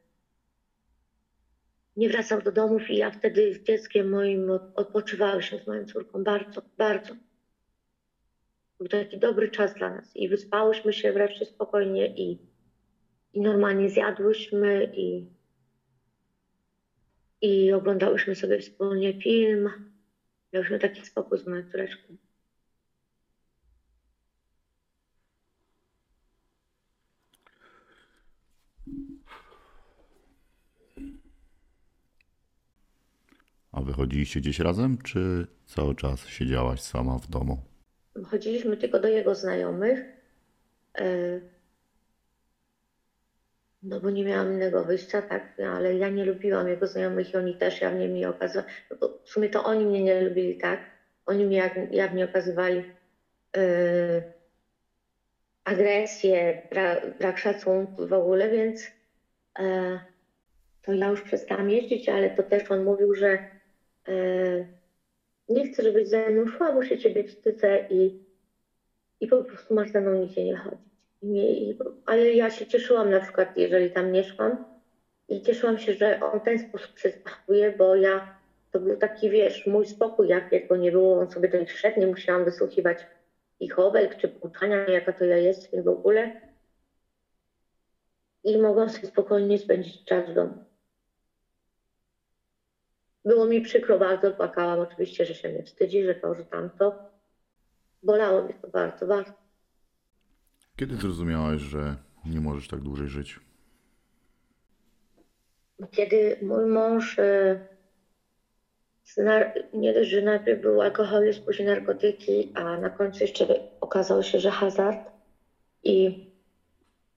nie wracał do domów i ja wtedy z dzieckiem moim od- odpoczywałyśmy z moją córką bardzo, bardzo. Był taki dobry czas dla nas i wyspałyśmy się wreszcie spokojnie i, i normalnie zjadłyśmy i, i oglądałyśmy sobie wspólnie film. Miałyśmy taki spokój z moją córeczką.
A wychodziliście gdzieś razem, czy cały czas siedziałaś sama w domu?
Chodziliśmy tylko do jego znajomych, e, no bo nie miałam innego wyjścia, tak, no, ale ja nie lubiłam jego znajomych i oni też jawnie mi okazywali, no bo w sumie to oni mnie nie lubili, tak, oni mi jawnie okazywali e, agresję, bra- brak szacunku w ogóle, więc e, to ja już przestałam jeździć, ale to też on mówił, że e, nie chcę, żebyś ze mną się ciebie wstydzę i, i po prostu masz ze mną nigdzie nie chodzić. Nie, i, ale ja się cieszyłam na przykład, jeżeli tam nie szłam i cieszyłam się, że on w ten sposób się zachowuje, bo ja, to był taki, wiesz, mój spokój, jak, jak go nie było, on sobie do nich nie musiałam wysłuchiwać ich obelg czy pouczania, jaka to ja jestem w ogóle. I mogłam sobie spokojnie spędzić czas w domu. Było mi przykro bardzo, płakałam oczywiście, że się mnie wstydzi, że to, że tamto. Bolało mnie to bardzo, bardzo.
Kiedy zrozumiałaś, że nie możesz tak dłużej żyć?
Kiedy mój mąż e, nie dość, że najpierw był alkoholizm, później narkotyki, a na końcu jeszcze okazało się, że hazard. I,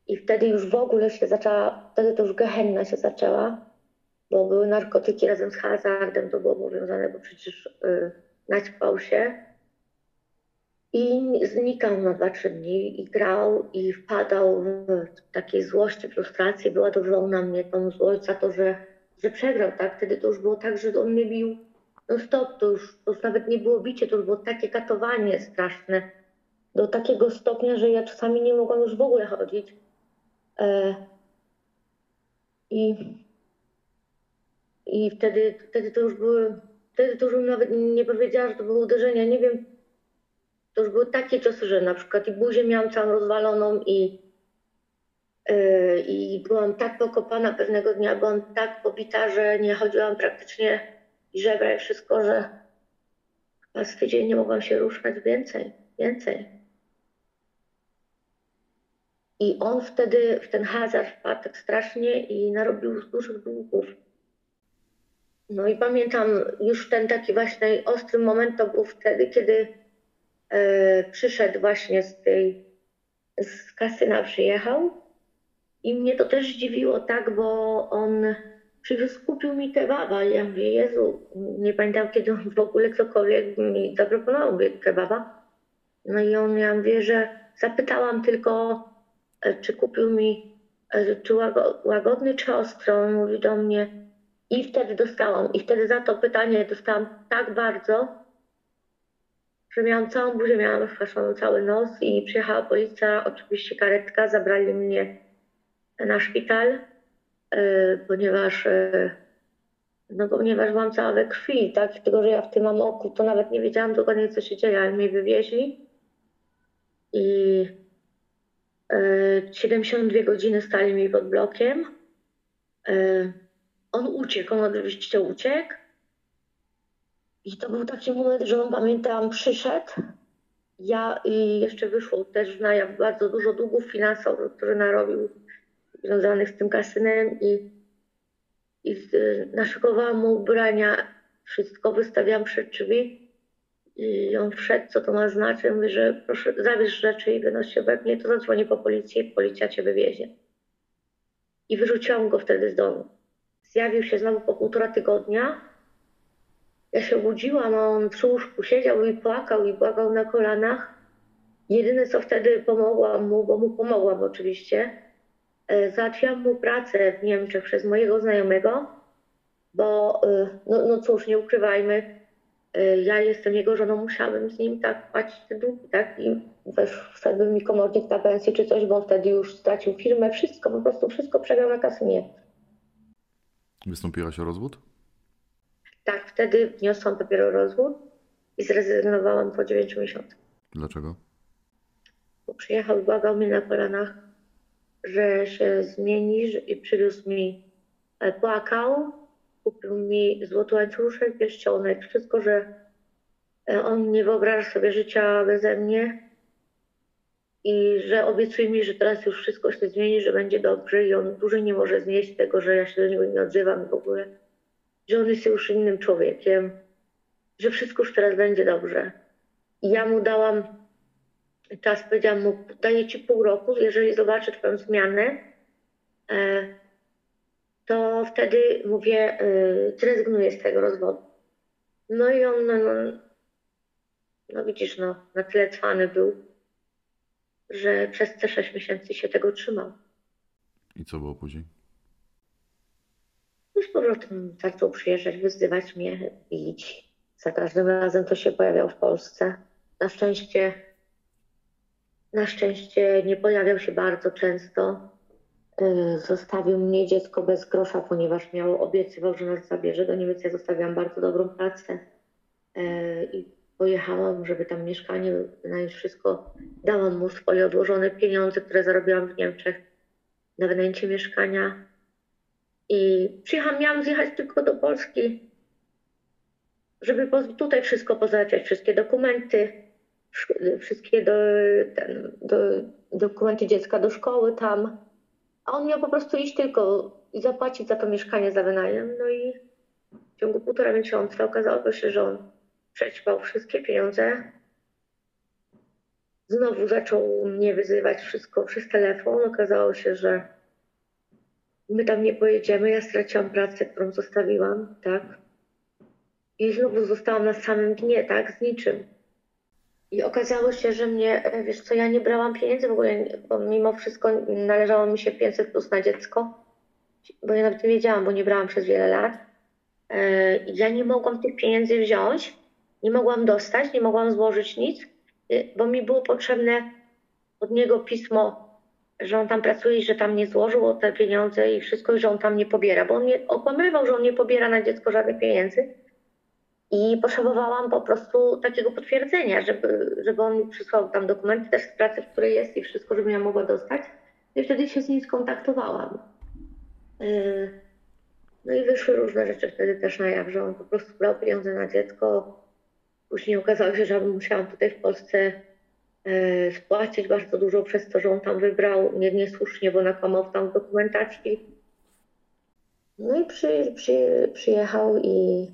I wtedy już w ogóle się zaczęła, wtedy to już gehenna się zaczęła, bo były narkotyki razem z hazardem, to było powiązane, bo przecież y, naćpał się. I znikał na 2-3 dni i grał i wpadał w takiej złości, frustracji, wyładowywał na mnie tą złość za to, że, że przegrał, tak? Wtedy to już było tak, że on mnie bił no stop, to już, to już nawet nie było bicie, to już było takie katowanie straszne. Do takiego stopnia, że ja czasami nie mogłam już w ogóle chodzić. E, I, I wtedy, wtedy to już były, wtedy to już nawet nie powiedziała, że to były uderzenia, nie wiem, to już były takie ciosy, że na przykład i buzię miałam całą rozwaloną i, yy, i byłam tak pokopana pewnego dnia, byłam tak pobita, że nie chodziłam praktycznie i żebra i wszystko, że chyba z tydzień nie mogłam się ruszać więcej, więcej. I on wtedy w ten hazard wpadł tak strasznie i narobił dużych długów. No i pamiętam już ten taki właśnie ostry moment to był wtedy, kiedy e, przyszedł właśnie z tej, z kasyna przyjechał i mnie to też zdziwiło, tak, bo on przywiózł, kupił mi kebaba ja mówię, Jezu, nie pamiętam kiedy on w ogóle ktokolwiek mi zaproponował mi kebaba. No i on, ja mówię, że zapytałam tylko, e, czy kupił mi, e, czy łago- łagodny, czy ostry. On mówi do mnie i wtedy dostałam. I wtedy za to pytanie dostałam tak bardzo, że miałam całą buzię, miałam rozkwaszony cały nos i przyjechała policja, oczywiście karetka, zabrali mnie na szpital, e, ponieważ, e, no ponieważ byłam cała we krwi, tak, tego, że ja w tym mam oku, to nawet nie wiedziałam dokładnie, co się dzieje, ale mnie wywieźli i e, 72 godziny stali mi pod blokiem. E, On uciekł, on oczywiście uciekł. I to był taki moment, że on pamiętam, przyszedł. Ja i jeszcze wyszło też na jaw bardzo dużo długów finansowych, które narobił związanych z tym kasynem i, i z, naszykowałam mu ubrania, wszystko wystawiałam przed drzwi i on wszedł, co to ma znaczyć, mówi, że proszę zabierz rzeczy i wynoś się we mnie, to zadzwoni po policję policja cię wywiezie. I wyrzuciłam go wtedy z domu. Zjawił się znowu po półtora tygodnia, ja się obudziłam, a on przy łóżku siedział i płakał i błagał na kolanach. Jedyne co wtedy pomogłam mu, bo mu pomogłam oczywiście, e, załatwiłam mu pracę w Niemczech przez mojego znajomego, bo e, no, no cóż, nie ukrywajmy, e, ja jestem jego żoną, musiałabym z nim tak płacić te długi, tak? I wszedłby mi komornik na pensję czy coś, bo on wtedy już stracił firmę, wszystko, po prostu wszystko przegrał na kasynie.
Wystąpiłaś o rozwód?
Tak, wtedy wniosłam dopiero rozwód i zrezygnowałam po 9 miesiącach.
Dlaczego?
Bo przyjechał i błagał mnie na kolanach, że się zmieni że- i przywiózł mi, e, płakał, kupił mi złoty łańcuszek, pierścionek, wszystko, że e, on nie wyobraża sobie życia beze mnie i że obiecuje mi, że teraz już wszystko się zmieni, że będzie dobrze i on dłużej nie może znieść tego, że ja się do niego nie odzywam w ogóle, że on jest już innym człowiekiem, że wszystko już teraz będzie dobrze. I ja mu dałam czas, powiedziałam mu, daję ci pół roku, jeżeli zobaczę twoją zmianę, e, to wtedy mówię, e, zrezygnuję z tego rozwodu. No i on, no, no, no widzisz, no, na tyle cwany był, że przez te sześć miesięcy się tego trzymał.
I co było później?
I z powrotem zaczął przyjeżdżać, wyzywać mnie, bić. Za każdym razem to się pojawiał w Polsce. Na szczęście, na szczęście nie pojawiał się bardzo często. Yy, Zostawił mnie dziecko bez grosza, ponieważ miał, obiecywał, że nas zabierze do Niemiec. Ja zostawiłam bardzo dobrą pracę yy, i pojechałam, żeby tam mieszkanie wynająć wszystko. Dałam mu swoje odłożone pieniądze, które zarobiłam w Niemczech na wynajęcie mieszkania. I przyjechałam, miałam zjechać tylko do Polski, żeby tutaj wszystko pozałatwiać, wszystkie dokumenty, wsz- wszystkie do, ten, do, dokumenty dziecka do szkoły tam. A on miał po prostu iść tylko i zapłacić za to mieszkanie za wynajem. No i w ciągu półtora miesiąca okazało się, że on przećpał wszystkie pieniądze. Znowu zaczął mnie wyzywać wszystko przez telefon. Okazało się, że my tam nie pojedziemy. Ja straciłam pracę, którą zostawiłam, tak? I znowu zostałam na samym dnie, tak? Z niczym. I okazało się, że mnie, e, wiesz co, ja nie brałam pieniędzy w ogóle, bo mimo wszystko należało mi się 500 plus na dziecko, bo ja nawet nie wiedziałam, bo nie brałam przez wiele lat. E, Ja nie mogłam tych pieniędzy wziąć, nie mogłam dostać, nie mogłam złożyć nic, y, bo mi było potrzebne od niego pismo, że on tam pracuje i że tam nie złożył te pieniądze i wszystko, że on tam nie pobiera, bo on mnie okłamywał, że on nie pobiera na dziecko żadnych pieniędzy. I potrzebowałam po prostu takiego potwierdzenia, żeby, żeby on mi przysłał tam dokumenty też z pracy, w której jest i wszystko, żebym ja mogła dostać. I wtedy się z nim skontaktowałam. Yy, No i wyszły różne rzeczy wtedy też na jaw, że on po prostu brał pieniądze na dziecko. Później okazało się, że musiałam tutaj w Polsce e, spłacić bardzo dużo przez to, że on tam wybrał nie, niesłusznie, bo nakłamał tam w dokumentacji. No i przy, przy, przyjechał i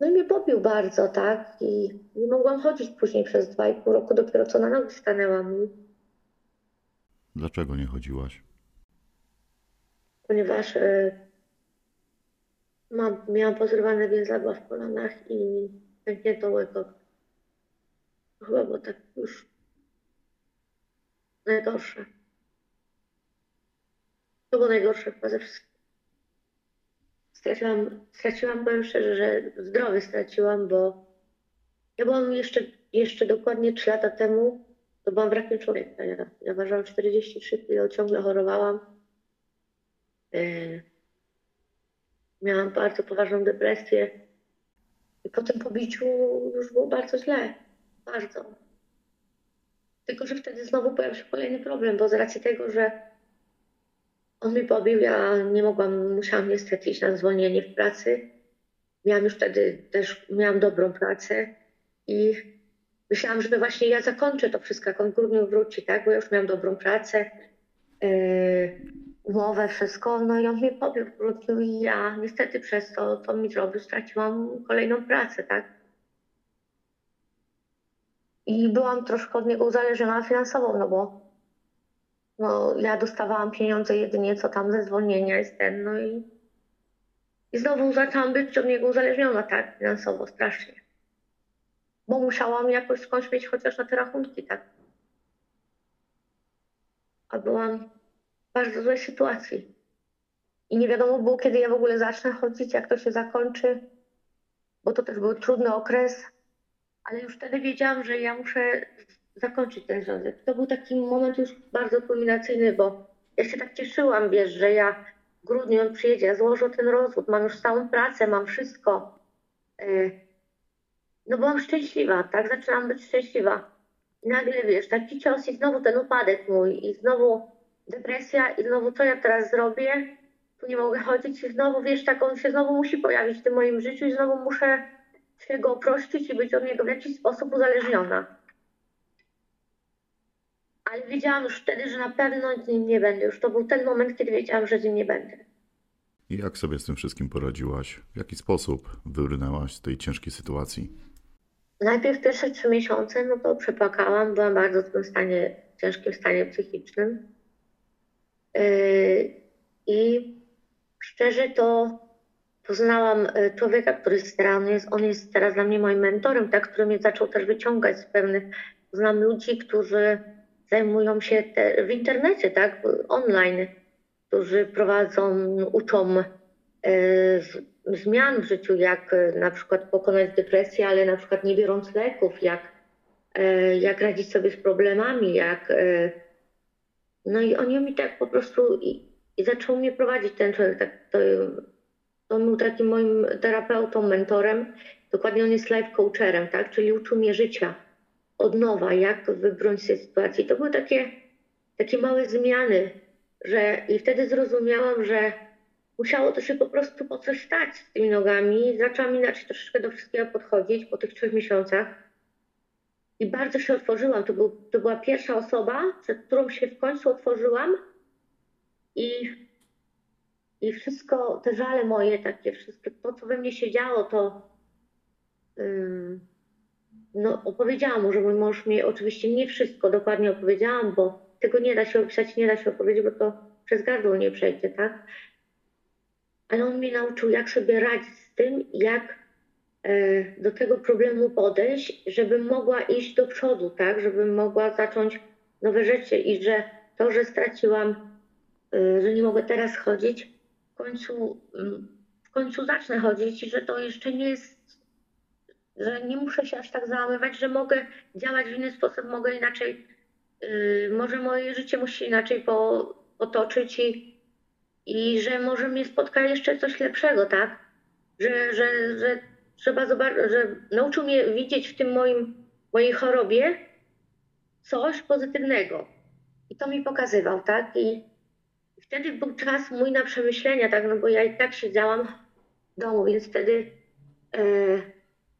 no i mnie pobił bardzo, tak? I nie mogłam chodzić później przez dwa i pół roku, dopiero co na nogi stanęłam.
Dlaczego nie chodziłaś?
ponieważ e, mam, miałam pozrywane więzadła w kolanach i pękniętą łydkę. Chyba, bo tak już najgorsze. To było najgorsze chyba ze wszystkich. Straciłam, straciłam, powiem szczerze, że zdrowie straciłam, bo ja byłam jeszcze, jeszcze dokładnie 3 lata temu, to byłam wrakiem człowieka. Ja, ja ważyłam 43 kg, ciągle chorowałam. Yy, miałam bardzo poważną depresję. I po tym pobiciu już było bardzo źle. Bardzo. Tylko, że wtedy znowu pojawił się kolejny problem, bo z racji tego, że on mi pobił, ja nie mogłam, musiałam niestety iść na zwolnienie w pracy. Miałam już wtedy też, miałam dobrą pracę i myślałam, że właśnie ja zakończę to wszystko, jak on w grudniu wróci, tak, bo ja już miałam dobrą pracę, yy, umowę, wszystko, no i on mnie pobił w grudniu i ja niestety przez to, to mi zrobił, straciłam kolejną pracę, tak. I byłam troszkę od niego uzależniona finansowo, no bo no, ja dostawałam pieniądze jedynie co tam ze zwolnienia jest ten, no i, i znowu zaczęłam być od niego uzależniona, tak, finansowo, strasznie. Bo musiałam jakoś skądś mieć chociaż na te rachunki, tak. A byłam bardzo złej sytuacji. I nie wiadomo było, kiedy ja w ogóle zacznę chodzić, jak to się zakończy, bo to też był trudny okres, ale już wtedy wiedziałam, że ja muszę zakończyć ten związek. To był taki moment już bardzo kulminacyjny, bo ja się tak cieszyłam, wiesz, że ja w grudniu on przyjedzie, ja złożę ten rozwód, mam już całą pracę, mam wszystko. Y, no byłam szczęśliwa, tak? Zaczęłam być szczęśliwa. I nagle, wiesz, taki cios i znowu ten upadek mój i znowu depresja i znowu co ja teraz zrobię? Tu nie mogę chodzić i znowu, wiesz, tak on się znowu musi pojawić w tym moim życiu i znowu muszę się go oprościć i być od niego w jakiś sposób uzależniona ale wiedziałam już wtedy, że na pewno z nim nie będę. Już to był ten moment, kiedy wiedziałam, że z nim nie będę.
I jak sobie z tym wszystkim poradziłaś? W jaki sposób wybrnęłaś z tej ciężkiej sytuacji?
Najpierw pierwsze trzy miesiące, no to przepłakałam, byłam bardzo w tym stanie, ciężkim stanie psychicznym. Yy, I szczerze to poznałam e, człowieka, który jest on jest, on jest teraz dla mnie moim mentorem, tak, który mnie zaczął też wyciągać z pewnych, znam ludzi, którzy zajmują się te, w internecie, tak, online, którzy prowadzą, uczą e, z, zmian w życiu, jak e, na przykład pokonać depresję, ale na przykład nie biorąc leków, jak, e, jak radzić sobie z problemami, jak. E, no i oni mi tak po prostu i, i zaczął mnie prowadzić ten człowiek. Tak, to, on był takim moim terapeutą, mentorem. Dokładnie on jest life coacherem, tak? Czyli uczył mnie życia od nowa, jak wybrnąć z tej sytuacji. To były takie, takie małe zmiany, że i wtedy zrozumiałam, że musiało to się po prostu po coś stać z tymi nogami. Zaczęłam inaczej troszeczkę do wszystkiego podchodzić po tych trzech miesiącach. I bardzo się otworzyłam. To, był, to była pierwsza osoba, przed którą się w końcu otworzyłam. I, I wszystko, te żale moje, takie wszystko, to co we mnie się działo, to. Yy, no, opowiedziałam mu, że mój mąż mi oczywiście nie wszystko dokładnie opowiedziałam, bo tego nie da się opisać, nie da się opowiedzieć, bo to przez gardło nie przejdzie, tak? Ale on mnie nauczył, jak sobie radzić z tym, jak do tego problemu podejść, żebym mogła iść do przodu, tak? Żebym mogła zacząć nowe rzeczy i że to, że straciłam, e, że nie mogę teraz chodzić, w końcu, mm, w końcu zacznę chodzić i że to jeszcze nie jest że nie muszę się aż tak załamywać, że mogę działać w inny sposób, mogę inaczej, yy, może moje życie musi inaczej po, potoczyć i, i że może mnie spotka jeszcze coś lepszego, tak? Że, że, że trzeba zobaczyć, że nauczył mnie widzieć w tym moim, mojej chorobie coś pozytywnego. I to mi pokazywał, tak? I wtedy był czas mój na przemyślenia, tak? No bo ja i tak siedziałam w domu, więc wtedy. Yy,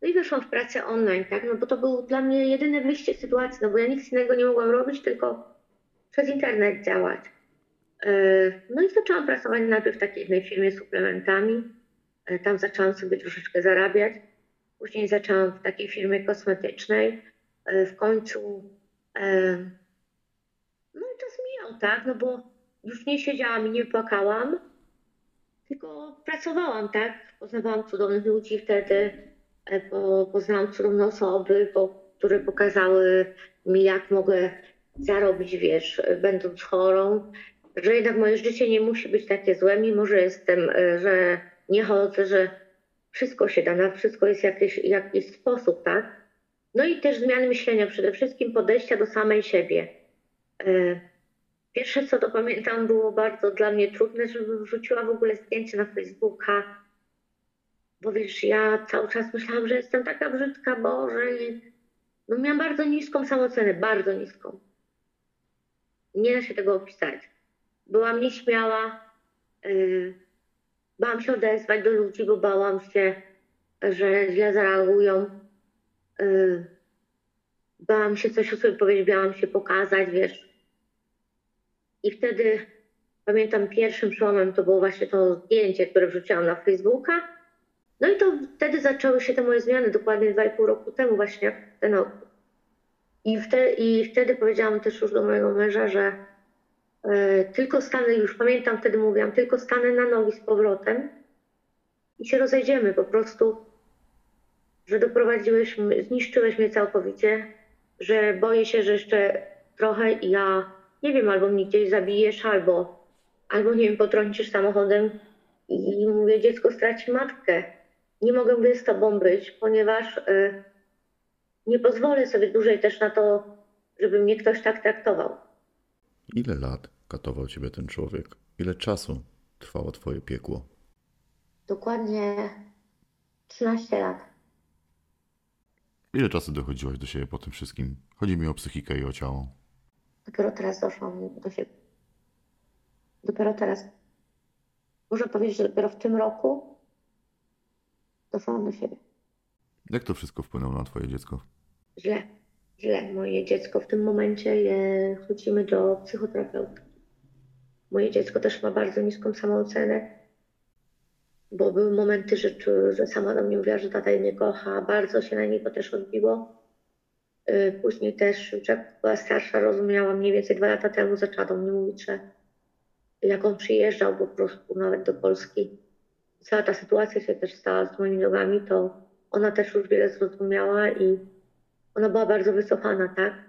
no i weszłam w pracę online, tak? No bo to był dla mnie jedyne wyjście z sytuacji, no bo ja nic innego nie mogłam robić, tylko przez internet działać. E, no i zaczęłam pracować najpierw w takiej jednej firmie suplementami. E, tam zaczęłam sobie troszeczkę zarabiać. Później zaczęłam w takiej firmie kosmetycznej. E, w końcu no i czas mijał, tak? No bo już nie siedziałam i nie płakałam, tylko pracowałam, tak? Poznawałam cudownych ludzi wtedy bo poznałam cudowne osoby, bo, które pokazały mi, jak mogę zarobić, wiesz, będąc chorą, że jednak moje życie nie musi być takie złe, mimo że jestem, e, że nie chodzę, że wszystko się da, na wszystko jest jakiś, jakiś sposób, tak? No i też zmiany myślenia, przede wszystkim podejścia do samej siebie. E, Pierwsze co to pamiętam było bardzo dla mnie trudne, żebym wrzuciła w ogóle zdjęcie na Facebooka, bo wiesz, ja cały czas myślałam, że jestem taka brzydka, Boże. i- No miałam bardzo niską samoocenę, bardzo niską. Nie da się tego opisać. Byłam nieśmiała, yy, bałam się odezwać do ludzi, bo bałam się, że źle zareagują. Yy, bałam się coś o sobie powiedzieć, bałam się pokazać, wiesz. I wtedy pamiętam pierwszym przełomem to było właśnie to zdjęcie, które wrzuciłam na Facebooka. No i to wtedy zaczęły się te moje zmiany, dokładnie 2,5 roku temu właśnie, ten okres. I, wte, I wtedy powiedziałam też już do mojego męża, że tylko stanę, już pamiętam wtedy mówiłam, tylko stanę na nogi z powrotem i się rozejdziemy po prostu, że doprowadziłeś, zniszczyłeś mnie całkowicie, że boję się, że jeszcze trochę i ja, nie wiem, albo mnie gdzieś zabijesz, albo, albo nie wiem, potrącisz samochodem i mówię, dziecko straci matkę. Nie mogę by z tobą być, ponieważ y, nie pozwolę sobie dłużej też na to, żeby mnie ktoś tak traktował.
Ile lat katował ciebie ten człowiek? Ile czasu trwało twoje piekło?
Dokładnie 13 lat.
Ile czasu dochodziłaś do siebie po tym wszystkim? Chodzi mi o psychikę i o ciało.
Dopiero teraz doszłam do siebie. Dopiero teraz. Można powiedzieć, że dopiero w tym roku doszłam do siebie.
Jak to wszystko wpłynęło na twoje dziecko?
Źle, źle. Moje dziecko w tym momencie je, chodzimy do psychoterapeuty. Moje dziecko też ma bardzo niską samoocenę, bo były momenty, że, że sama do mnie mówiła, że tata jej nie kocha. Bardzo się na niego też odbiło. Y, Później też, jak była starsza, rozumiała mniej więcej dwa lata temu, zaczęła do mnie mówić, że jak on przyjeżdżał po prostu nawet do Polski, cała ta sytuacja się też stała z moimi nogami, to ona też już wiele zrozumiała i ona była bardzo wycofana, tak?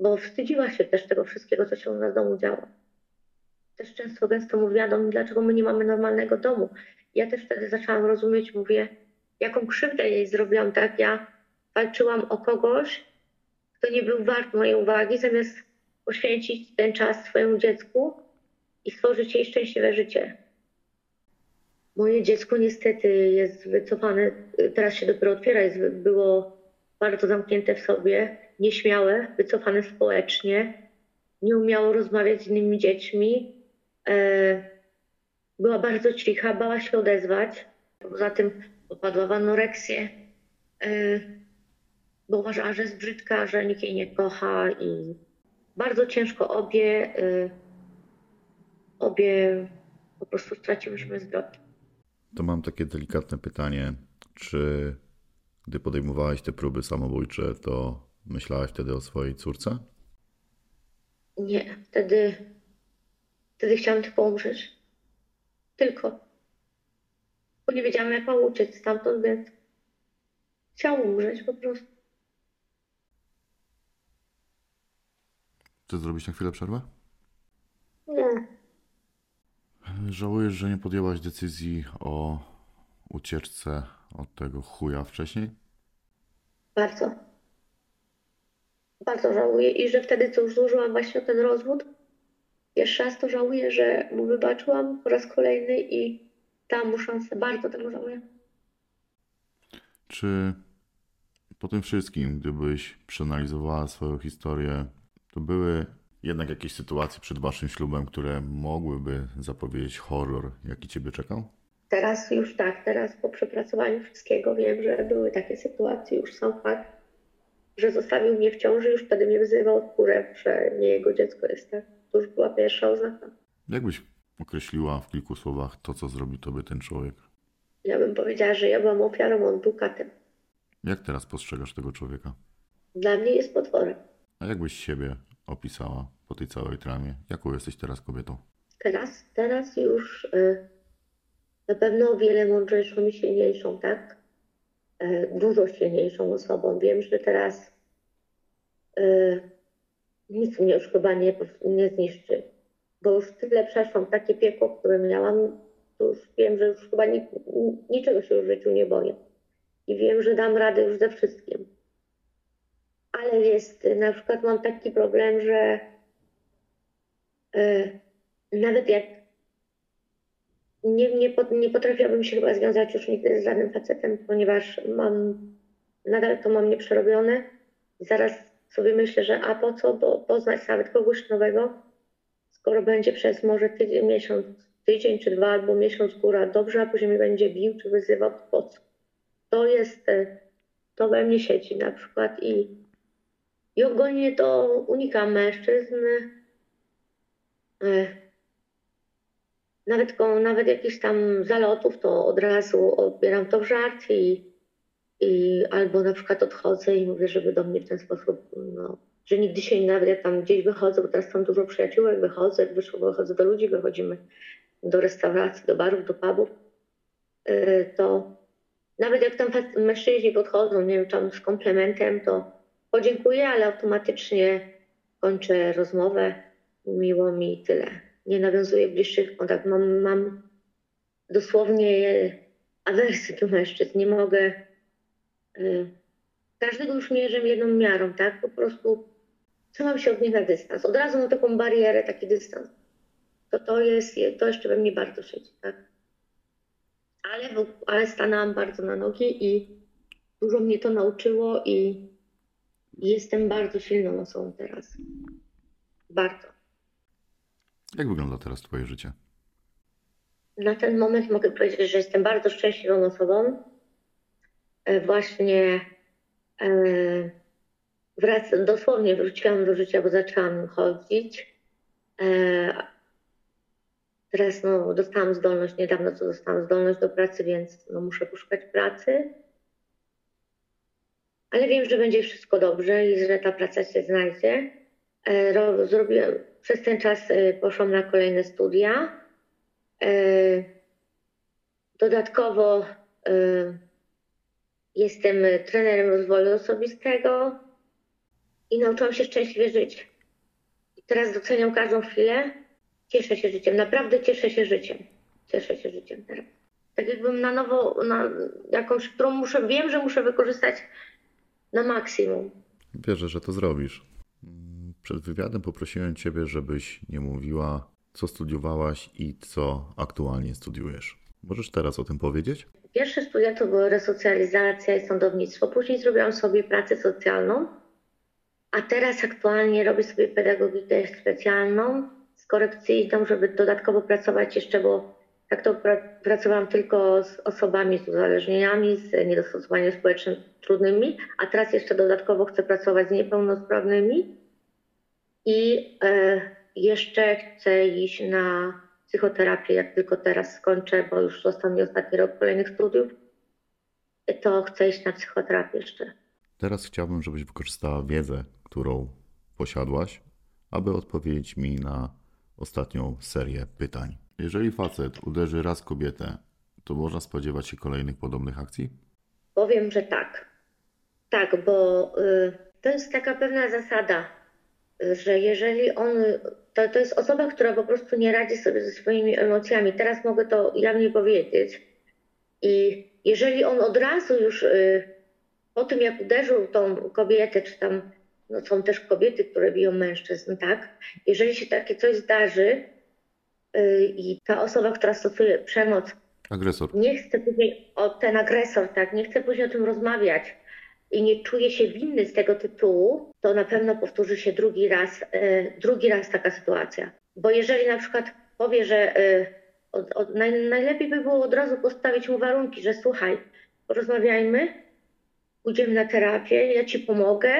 Bo wstydziła się też tego wszystkiego, co się u nas w domu działo. Też często gęsto mówiła do mnie, dlaczego my nie mamy normalnego domu. Ja też wtedy zaczęłam rozumieć, mówię, jaką krzywdę jej zrobiłam, tak? Ja walczyłam o kogoś, kto nie był wart mojej uwagi, zamiast poświęcić ten czas swojemu dziecku i stworzyć jej szczęśliwe życie. Moje dziecko niestety jest wycofane, teraz się dopiero otwiera, jest, było bardzo zamknięte w sobie, nieśmiałe, wycofane społecznie, nie umiało rozmawiać z innymi dziećmi, e, była bardzo cicha, bała się odezwać. Poza tym popadła w anoreksję, e, bo uważała, że jest brzydka, że nikt jej nie kocha i bardzo ciężko obie, e, obie po prostu straciłyśmy zwrot.
To mam takie delikatne pytanie. Czy gdy podejmowałaś te próby samobójcze, to myślałaś wtedy o swojej córce?
Nie, wtedy, wtedy chciałam tylko umrzeć. Tylko. Bo nie wiedziałam, jak mam uciec stamtąd, więc chciałam umrzeć po prostu.
Chcesz zrobić na chwilę przerwę?
Nie.
Żałujesz, że nie podjęłaś decyzji o ucieczce od tego chuja wcześniej?
Bardzo. Bardzo żałuję i że wtedy, co już złożyłam właśnie o ten rozwód, jeszcze raz to żałuję, że mu wybaczyłam po raz kolejny i dałam mu szansę. Bardzo tego żałuję.
Czy po tym wszystkim, gdybyś przeanalizowała swoją historię, to były jednak jakieś sytuacje przed waszym ślubem, które mogłyby zapowiedzieć horror, jaki ciebie czekał?
Teraz już tak, teraz po przepracowaniu wszystkiego wiem, że były takie sytuacje, już sam fakt, że zostawił mnie w ciąży, już wtedy mnie wyzywał od kurę, że nie jego dziecko jest, tak? To już była pierwsza oznaka.
Jak byś określiła w kilku słowach to, co zrobił tobie ten człowiek?
Ja bym powiedziała, że ja byłam ofiarą, on był katem.
Jak teraz postrzegasz tego człowieka?
Dla mnie jest potworem.
A jak byś siebie opisała po tej całej tramie? Jaką jesteś teraz kobietą?
Teraz, teraz już y, na pewno o wiele mądrzejszą i silniejszą, tak? Y, dużo silniejszą osobą. Wiem, że teraz y, nic mnie już chyba nie, nie zniszczy. Bo już tyle przeszłam, takie piekło, które miałam, to już wiem, że już chyba ni, niczego się w życiu nie boję. I wiem, że dam radę już ze wszystkim. Ale jest, na przykład mam taki problem, że e, nawet jak nie, nie, nie potrafiłabym się chyba związać już nigdy z żadnym facetem, ponieważ mam, nadal to mam nieprzerobione. Zaraz sobie myślę, że a po co bo poznać nawet kogoś nowego, skoro będzie przez może tydzień, miesiąc, tydzień czy dwa albo miesiąc góra dobrze, a później mnie będzie bił czy wyzywał, po co? To jest, e, to we mnie siedzi na przykład i, i ogólnie to unikam mężczyzn. E, nawet, nawet jakichś tam zalotów, to od razu odbieram to w żart i, i albo na przykład odchodzę i mówię, żeby do mnie w ten sposób, no, że nigdy się nawet jak tam gdzieś wychodzę, bo teraz mam dużo przyjaciółek, wychodzę, wyszło, wychodzę do ludzi, wychodzimy do restauracji, do barów, do pubów, y, to nawet jak tam mężczyźni podchodzą, nie wiem, tam z komplementem, to podziękuję, ale automatycznie kończę rozmowę, miło mi tyle nie nawiązuję bliższych kontaktów. Mam, mam dosłownie awersję do mężczyzn. Nie mogę. Y, każdego już mierzę jedną miarą, tak? Po prostu trzymam się od nich na dystans. Od razu na taką barierę, taki dystans. To, to jest, to jeszcze we mnie bardzo siedzi, tak? Ale, ale stanęłam bardzo na nogi i dużo mnie to nauczyło i jestem bardzo silną osobą teraz. Bardzo.
Jak wygląda teraz Twoje życie?
Na ten moment mogę powiedzieć, że jestem bardzo szczęśliwą osobą. E, właśnie e, wrac, dosłownie wróciłam do życia, bo zaczęłam chodzić. E, teraz no, dostałam zdolność, niedawno co dostałam zdolność do pracy, więc no, muszę poszukać pracy. Ale wiem, że będzie wszystko dobrze i że ta praca się znajdzie. Zrobiłam, przez ten czas y, poszłam na kolejne studia. Y, dodatkowo y, jestem trenerem rozwoju osobistego i nauczyłam się szczęśliwie żyć. Teraz doceniam każdą chwilę. Cieszę się życiem, naprawdę cieszę się życiem. Cieszę się życiem teraz. Tak jakbym na nowo, na jakąś, którą muszę, wiem, że muszę wykorzystać na maksimum.
Wierzę, że to zrobisz. Przed wywiadem poprosiłem Ciebie, żebyś nie mówiła, co studiowałaś i co aktualnie studiujesz. Możesz teraz o tym powiedzieć?
Pierwsze studia to były resocjalizacja i sądownictwo. Później zrobiłam sobie pracę socjalną, a teraz aktualnie robię sobie pedagogikę specjalną z korekcyjną, żeby dodatkowo pracować jeszcze, bo tak to pra pracowałam tylko z osobami z uzależnieniami, z niedostosowaniem społecznym trudnymi, a teraz jeszcze dodatkowo chcę pracować z niepełnosprawnymi i e, jeszcze chcę iść na psychoterapię, jak tylko teraz skończę, bo już został mi ostatni rok kolejnych studiów, to chcę iść na psychoterapię jeszcze.
Teraz chciałbym, żebyś wykorzystała wiedzę, którą posiadłaś, aby odpowiedzieć mi na ostatnią serię pytań. Jeżeli facet uderzy raz kobietę, to można spodziewać się kolejnych podobnych akcji?
Powiem, że tak. Tak, bo y, to jest taka pewna zasada że jeżeli on, to, to jest osoba, która po prostu nie radzi sobie ze swoimi emocjami. Teraz mogę to jawnie powiedzieć. I jeżeli on od razu już y, po tym, jak uderzył tą kobietę, czy tam no są też kobiety, które biją mężczyzn, tak? Jeżeli się takie coś zdarzy y, i ta osoba, która stosuje przemoc,
agresor,
nie chce później, o ten agresor, tak, nie chce później o tym rozmawiać, i nie czuje się winny z tego tytułu, to na pewno powtórzy się drugi raz, e, drugi raz taka sytuacja. Bo jeżeli na przykład powie, że e, od, od, naj, najlepiej by było od razu postawić mu warunki, że słuchaj, porozmawiajmy, pójdziemy na terapię, ja ci pomogę,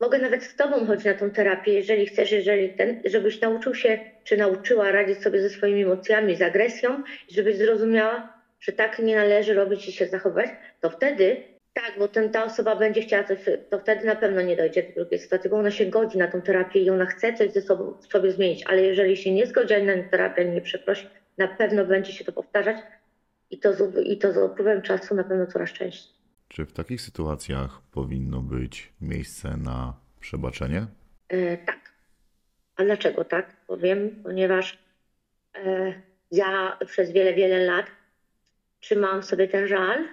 mogę nawet z tobą chodzić na tą terapię, jeżeli chcesz, jeżeli ten, żebyś nauczył się, czy nauczyła radzić sobie ze swoimi emocjami, z agresją, żebyś zrozumiała, że tak nie należy robić i się zachować, to wtedy tak, bo ten, ta osoba będzie chciała coś, to wtedy na pewno nie dojdzie do drugiej sytuacji, bo ona się godzi na tą terapię i ona chce coś ze sobą sobie zmienić, ale jeżeli się nie zgodzi na terapię, nie przeprosi, na pewno będzie się to powtarzać i to, z, i to z upływem czasu na pewno coraz częściej.
Czy w takich sytuacjach powinno być miejsce na przebaczenie?
E, tak, A dlaczego tak? Powiem, ponieważ e, ja przez wiele, wiele lat trzymałam sobie ten żal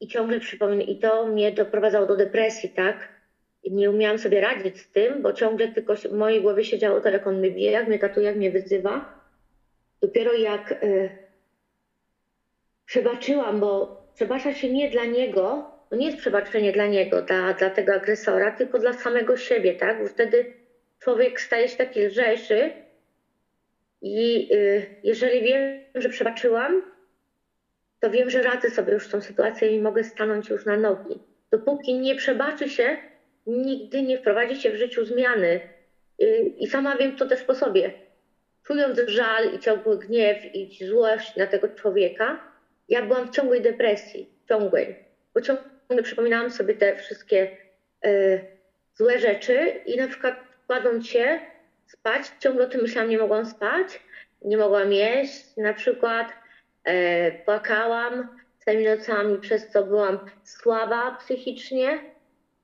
i ciągle przypominam, i to mnie doprowadzało do depresji, tak? Nie umiałam sobie radzić z tym, bo ciągle tylko w mojej głowie siedziało to, jak on mnie bije, jak mnie katuje, jak mnie wyzywa. Dopiero jak e, przebaczyłam, bo przebacza się nie dla niego, to nie jest przebaczenie dla niego, dla, dla tego agresora, tylko dla samego siebie, tak? Bo wtedy człowiek staje się taki lżejszy i y, jeżeli wiem, że przebaczyłam, to wiem, że radzę sobie już z tą sytuacją i mogę stanąć już na nogi. Dopóki nie przebaczy się, nigdy nie wprowadzi się w życiu zmiany. Y, I sama wiem to też po sobie. Czując żal i ciągły gniew i złość na tego człowieka, ja byłam w ciągłej depresji, ciągłej, bo ciągle przypominałam sobie te wszystkie y, złe rzeczy i na przykład kładąc się spać, ciągle o tym myślałam, nie mogłam spać, nie mogłam jeść, na przykład płakałam całymi nocami, przez co byłam słaba psychicznie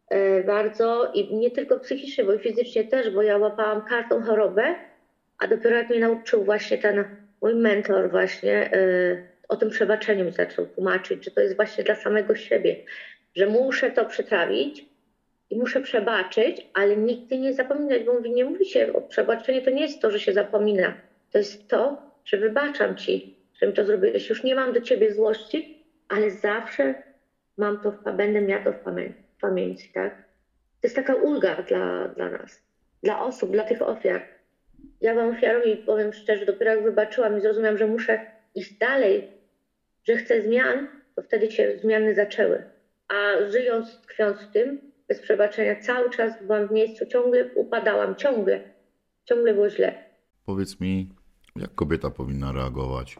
e, bardzo i nie tylko psychicznie, bo i fizycznie też, bo ja łapałam każdą chorobę, a dopiero jak mnie nauczył właśnie ten mój mentor właśnie e, o tym przebaczeniu mi zaczął tłumaczyć, że to jest właśnie dla samego siebie, że muszę to przetrawić, i muszę przebaczyć, ale nigdy nie zapominać, bo mówi, nie mówi się o przebaczeniu, to nie jest to, że się zapomina. To jest to, że wybaczam ci, mi to zrobiłeś. Już nie mam do ciebie złości, ale zawsze mam to, w, będę miała to w pamięci, tak? To jest taka ulga dla, dla nas, dla osób, dla tych ofiar. Ja wam ofiarą i powiem szczerze, dopiero jak wybaczyłam i zrozumiałam, że muszę iść dalej, że chcę zmian, to wtedy się zmiany zaczęły. A żyjąc, tkwiąc w tym, bez przebaczenia. Cały czas byłam w miejscu, ciągle upadałam, ciągle. Ciągle było źle.
Powiedz mi, jak kobieta powinna reagować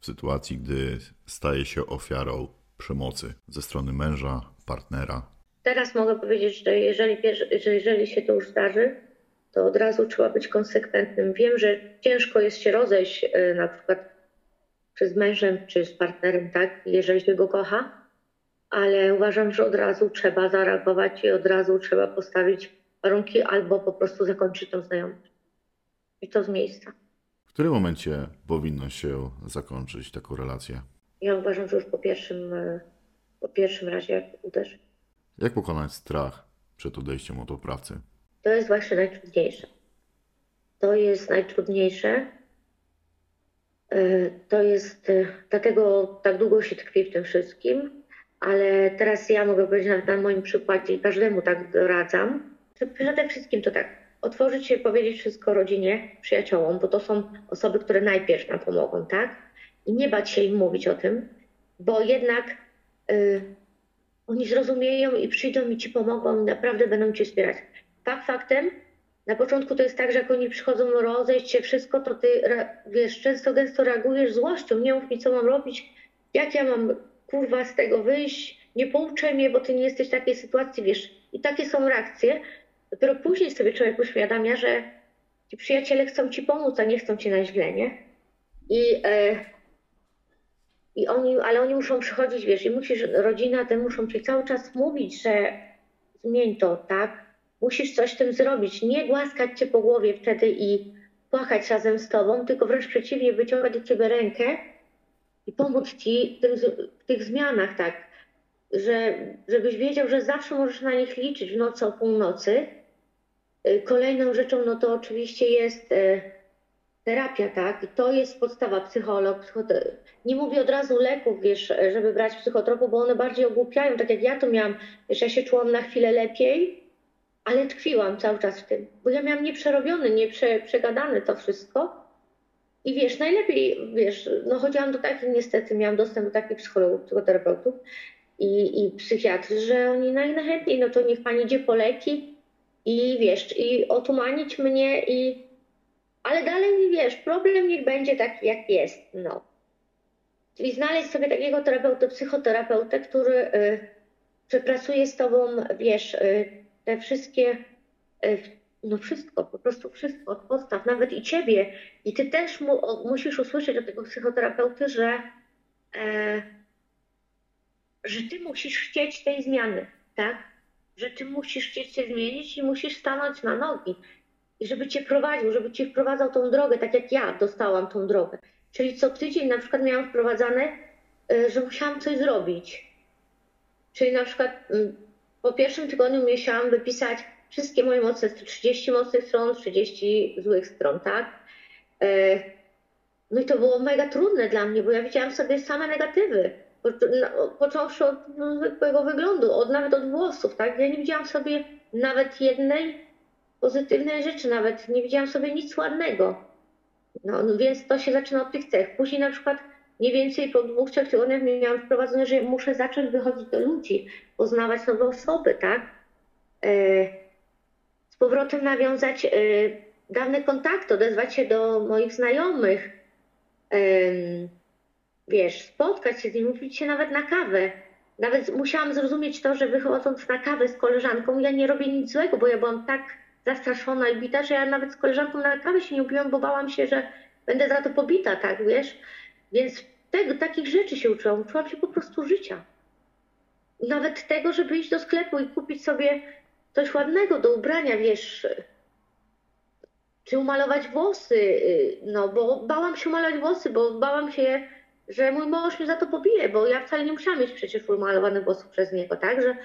w sytuacji, gdy staje się ofiarą przemocy ze strony męża, partnera?
Teraz mogę powiedzieć, że jeżeli, że jeżeli się to już zdarzy, to od razu trzeba być konsekwentnym. Wiem, że ciężko jest się rozejść e, na przykład przez mężem czy z partnerem, tak, jeżeli się go kocha, ale uważam, że od razu trzeba zareagować i od razu trzeba postawić warunki albo po prostu zakończyć tą znajomość. I to z miejsca.
W którym momencie powinno się zakończyć taką relację?
Ja uważam, że już po pierwszym, e, po pierwszym razie jak uderzy.
Jak pokonać strach przed odejściem od oprawcy?
To jest właśnie najtrudniejsze. To jest najtrudniejsze. E, to jest, e, dlatego tak długo się tkwi w tym wszystkim, ale teraz ja mogę powiedzieć na moim przykładzie i każdemu tak doradzam. Przede wszystkim to tak, otworzyć się, powiedzieć wszystko rodzinie, przyjaciołom, bo to są osoby, które najpierw nam pomogą, tak? I nie bać się im mówić o tym, bo jednak y, oni zrozumieją i przyjdą i ci pomogą i naprawdę będą cię wspierać. Fakt faktem, na początku to jest tak, że jak oni przychodzą rozejść się wszystko, to ty wiesz, często gęsto reagujesz złością, nie mów mi co mam robić, jak ja mam kurwa z tego wyjść, nie pouczaj mnie, bo ty nie jesteś w takiej sytuacji, wiesz. I takie są reakcje. Dopiero później sobie człowiek uświadamia, że ci przyjaciele chcą ci pomóc, a nie chcą ci na źle, nie? I, e, i oni, ale oni muszą przychodzić, wiesz, i musisz, rodzina te muszą ci cały czas mówić, że zmień to, tak? Musisz coś z tym zrobić. Nie głaskać cię po głowie wtedy i płakać razem z tobą, tylko wręcz przeciwnie, wyciągać do ciebie rękę i pomóc ci w tych zmianach, tak, że, żebyś wiedział, że zawsze możesz na nich liczyć w nocy o północy. Y, kolejną rzeczą, no to oczywiście jest y, terapia, tak, i to jest podstawa, psycholog, psychote... nie mówię od razu leków, wiesz, żeby brać psychotropu, bo one bardziej ogłupiają, tak jak ja to miałam, wiesz, ja się czułam na chwilę lepiej, ale tkwiłam cały czas w tym, bo ja miałam nieprzerobione, nieprzegadane to wszystko, i wiesz, najlepiej, wiesz, no chodziłam do takich, niestety miałam dostęp do takich psychologów, psychoterapeutów i, i że oni najchętniej, no to niech pani idzie po leki i wiesz, i otumanić mnie i... Ale dalej, wiesz, problem niech będzie taki, jak jest, no. Czyli znaleźć sobie takiego terapeuta, psychoterapeutę, który y, przepracuje z tobą, wiesz, y, te wszystkie y, no wszystko, po prostu wszystko od podstaw, nawet i ciebie. I ty też mu, o, musisz usłyszeć od tego psychoterapeuty, że, e, że ty musisz chcieć tej zmiany, tak? Że ty musisz się zmienić i musisz stanąć na nogi. I żeby cię prowadził, żeby cię wprowadzał tą drogę, tak jak ja dostałam tą drogę. Czyli co tydzień na przykład miałam wprowadzane, y, że musiałam coś zrobić. Czyli na przykład mm, po pierwszym tygodniu musiałam wypisać wszystkie moje mocne, 30 mocnych stron, 30 złych stron, tak? Y, no i to było mega trudne dla mnie, bo ja widziałam sobie same negatywy. Począwszy od no, zwykłego wyglądu, od, nawet od włosów, tak? Ja nie widziałam sobie nawet jednej pozytywnej rzeczy, nawet nie widziałam sobie nic ładnego. No, no więc to się zaczyna od tych cech. Później na przykład mniej więcej po dwóch, trzech tygodniach miałam wprowadzone, że muszę zacząć wychodzić do ludzi, poznawać nowe osoby, tak? E, z powrotem nawiązać e, dawne kontakty, odezwać się do moich znajomych, wiesz, spotkać się z nimi, mówić się nawet na kawę. Nawet musiałam zrozumieć to, że wychodząc na kawę z koleżanką, ja nie robię nic złego, bo ja byłam tak zastraszona i bita, że ja nawet z koleżanką na kawę się nie upiłam, bo bałam się, że będę za to pobita, tak, wiesz? Więc tego, takich rzeczy się uczyłam. Uczyłam się po prostu życia. Nawet tego, żeby iść do sklepu i kupić sobie coś ładnego do ubrania, wiesz, czy umalować włosy, y, no bo bałam się umalować włosy, bo bałam się, że mój mąż mnie za to pobije, bo ja wcale nie musiałam mieć przecież umalowanych włosów przez niego, tak, że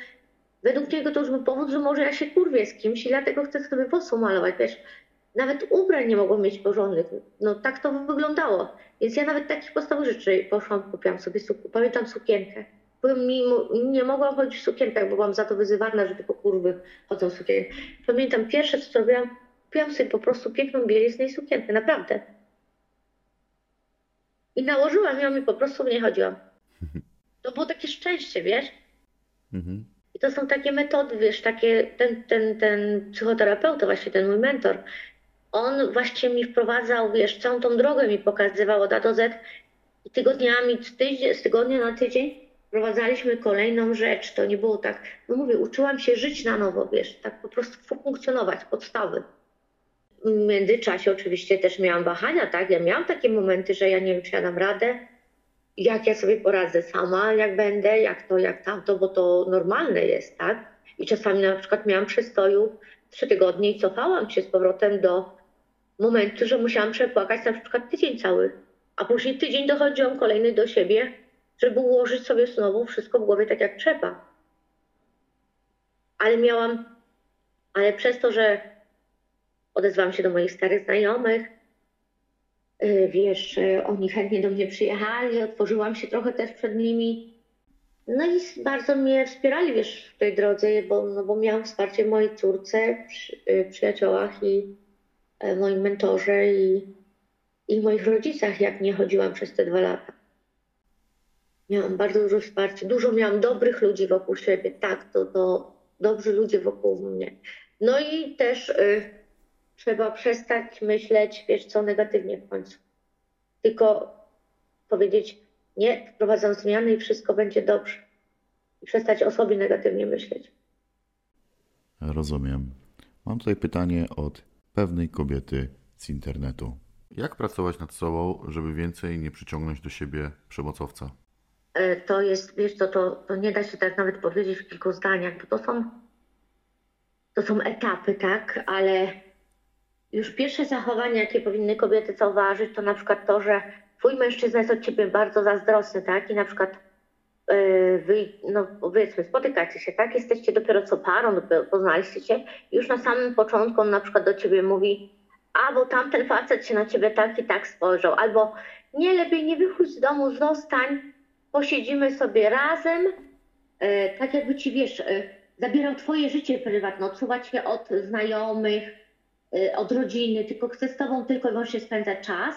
według niego to już był powód, że może ja się kurwię z kimś i dlatego chcę sobie włosy umalować, wiesz, nawet ubrań nie mogłam mieć porządnych, no tak to wyglądało, więc ja nawet takich podstawowych rzeczy poszłam, kupiłam sobie, pamiętam sukienkę, mimo, nie mogłam chodzić w sukienkach, bo byłam za to wyzywana, że tylko kurwy chodzą w sukienkach. Pamiętam pierwsze, co zrobiłam, kupiłam sobie po prostu piękną bieliznę i sukienkę, naprawdę. I nałożyłam ją i po prostu nie chodziłam. To było takie szczęście, wiesz? Mhm. I to są takie metody, wiesz, takie, ten, ten, ten psychoterapeuta, właśnie ten mój mentor, on właśnie mi wprowadzał, wiesz, całą tą drogę mi pokazywał od A do Z i tygodniami, z, tydzień, z tygodnia na tydzień wprowadzaliśmy kolejną rzecz. To nie było tak, no mówię, uczyłam się żyć na nowo, wiesz, tak po prostu funkcjonować, podstawy. W międzyczasie oczywiście też miałam wahania, tak? Ja miałam takie momenty, że ja nie wiem, czy ja dam radę, jak ja sobie poradzę sama, jak będę, jak to, jak tamto, bo to normalne jest, tak? I czasami na przykład miałam przestoju trzy tygodnie i cofałam się z powrotem do momentu, że musiałam przepłakać na przykład tydzień cały, a później tydzień dochodziłam kolejny do siebie, żeby ułożyć sobie znowu wszystko w głowie tak jak trzeba. Ale miałam, ale przez to, że odezwałam się do moich starych znajomych, y, wiesz, oni chętnie do mnie przyjechali, otworzyłam się trochę też przed nimi. No i bardzo mnie wspierali, wiesz, w tej drodze, bo, no bo miałam wsparcie mojej córce, przy, y, przyjaciołach i e, moim mentorze i, i moich rodzicach, jak nie chodziłam przez te dwa lata. Miałam bardzo dużo wsparcia, dużo miałam dobrych ludzi wokół siebie, tak, to, to dobrzy ludzie wokół mnie. No i też y, trzeba przestać myśleć, wiesz co, negatywnie w końcu. Tylko powiedzieć, nie, wprowadzam zmiany i wszystko będzie dobrze. I przestać o sobie negatywnie myśleć.
Rozumiem. Mam tutaj pytanie od pewnej kobiety z internetu. Jak pracować nad sobą, żeby więcej nie przyciągnąć do siebie przemocowca?
E, to jest, wiesz, to, to, to nie da się tak nawet powiedzieć w kilku zdaniach, bo to są, to są etapy, tak, ale już pierwsze zachowania, jakie powinny kobiety zauważyć, to na przykład to, że twój mężczyzna jest od ciebie bardzo zazdrosny, tak, i na przykład yy, wy, no powiedzmy, spotykacie się, tak, jesteście dopiero co parą, dopiero poznaliście się, już na samym początku on na przykład do ciebie mówi, a bo tamten facet się na ciebie tak i tak spojrzał, albo nie, lepiej nie wychodź z domu, zostań, posiedzimy sobie razem, e, tak jakby ci wiesz, e, zabierał twoje życie prywatne, odsuwać się od znajomych, e, od rodziny, tylko chce z tobą tylko i wyłącznie spędzać czas,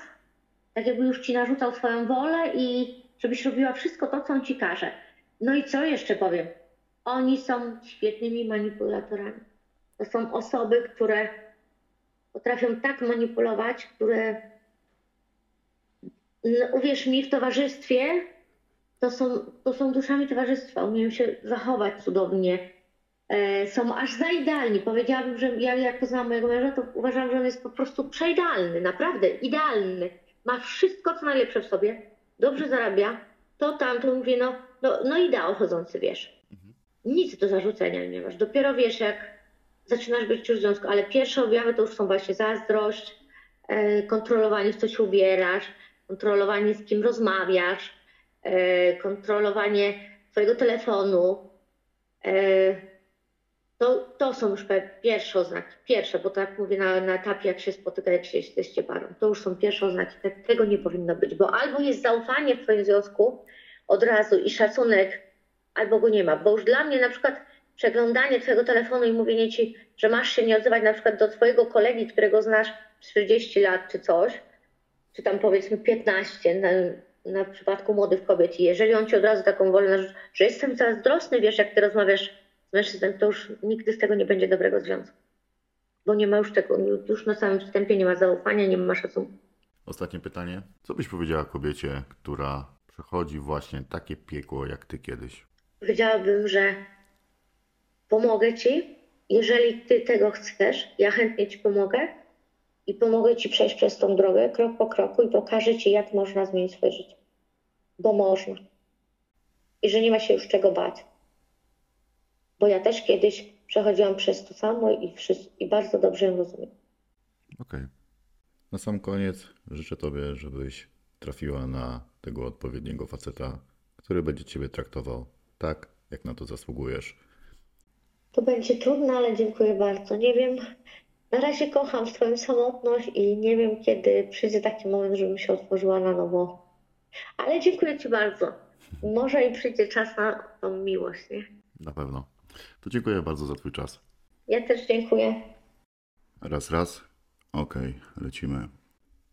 tak jakby już ci narzucał swoją wolę i żebyś robiła wszystko to, co on ci każe. No i co jeszcze powiem? Oni są świetnymi manipulatorami. To są osoby, które potrafią tak manipulować, które no, uwierz mi, w towarzystwie to są, to są duszami towarzystwa, umieją się zachować cudownie, są aż za idealni. Powiedziałabym, że ja jak poznałam mojego męża, to uważam, że on jest po prostu przeidealny, naprawdę idealny. Ma wszystko, co najlepsze w sobie, dobrze zarabia, to tamto, mówię, no, no, no ideał chodzący, wiesz. nic do zarzucenia nie masz. Dopiero wiesz, jak zaczynasz być już w związku, ale pierwsze objawy to już są właśnie zazdrość, e, kontrolowanie w co się ubierasz, kontrolowanie z kim rozmawiasz, e, kontrolowanie twojego telefonu. To, to są już pierwsze oznaki. Pierwsze, bo tak mówię na, na etapie, jak się spotyka, jak się jesteście parą. To już są pierwsze oznaki. Te, tego nie powinno być, bo albo jest zaufanie w twoim związku od razu i szacunek, albo go nie ma. Bo już dla mnie na przykład przeglądanie twojego telefonu i mówienie ci, że masz się nie odzywać na przykład do twojego kolegi, którego znasz 40 lat czy coś, czy tam powiedzmy 15 na, na przypadku młodych kobiet. I jeżeli on ci od razu taką wolę że jestem zazdrosny, wiesz, jak ty rozmawiasz z mężczyzną, to już nigdy z tego nie będzie dobrego związku. Bo nie ma już tego, już na samym wstępie nie ma zaufania, nie ma szacunku.
Ostatnie pytanie. Co byś powiedziała kobiecie, która przechodzi właśnie takie piekło jak ty kiedyś?
Powiedziałabym, że pomogę ci, jeżeli ty tego chcesz, ja chętnie ci pomogę i pomogę ci przejść przez tą drogę krok po kroku i pokażę ci, jak można zmienić swoje życie. Bo można. I że nie ma się już czego bać. Bo ja też kiedyś przechodziłam przez to samo i, wszyscy, i bardzo dobrze ją rozumiem.
Okej. Na sam koniec życzę Tobie, żebyś trafiła na tego odpowiedniego faceta, który będzie Ciebie traktował tak, jak na to zasługujesz.
To będzie trudne, ale dziękuję bardzo. Nie wiem, na razie kocham swoją samotność i nie wiem, kiedy przyjdzie taki moment, żebym się otworzyła na nowo. Ale dziękuję Ci bardzo. Może i przyjdzie czas na tą miłość, nie?
Na pewno. To dziękuję bardzo za Twój czas.
Ja też dziękuję.
Raz, raz. Okej, lecimy.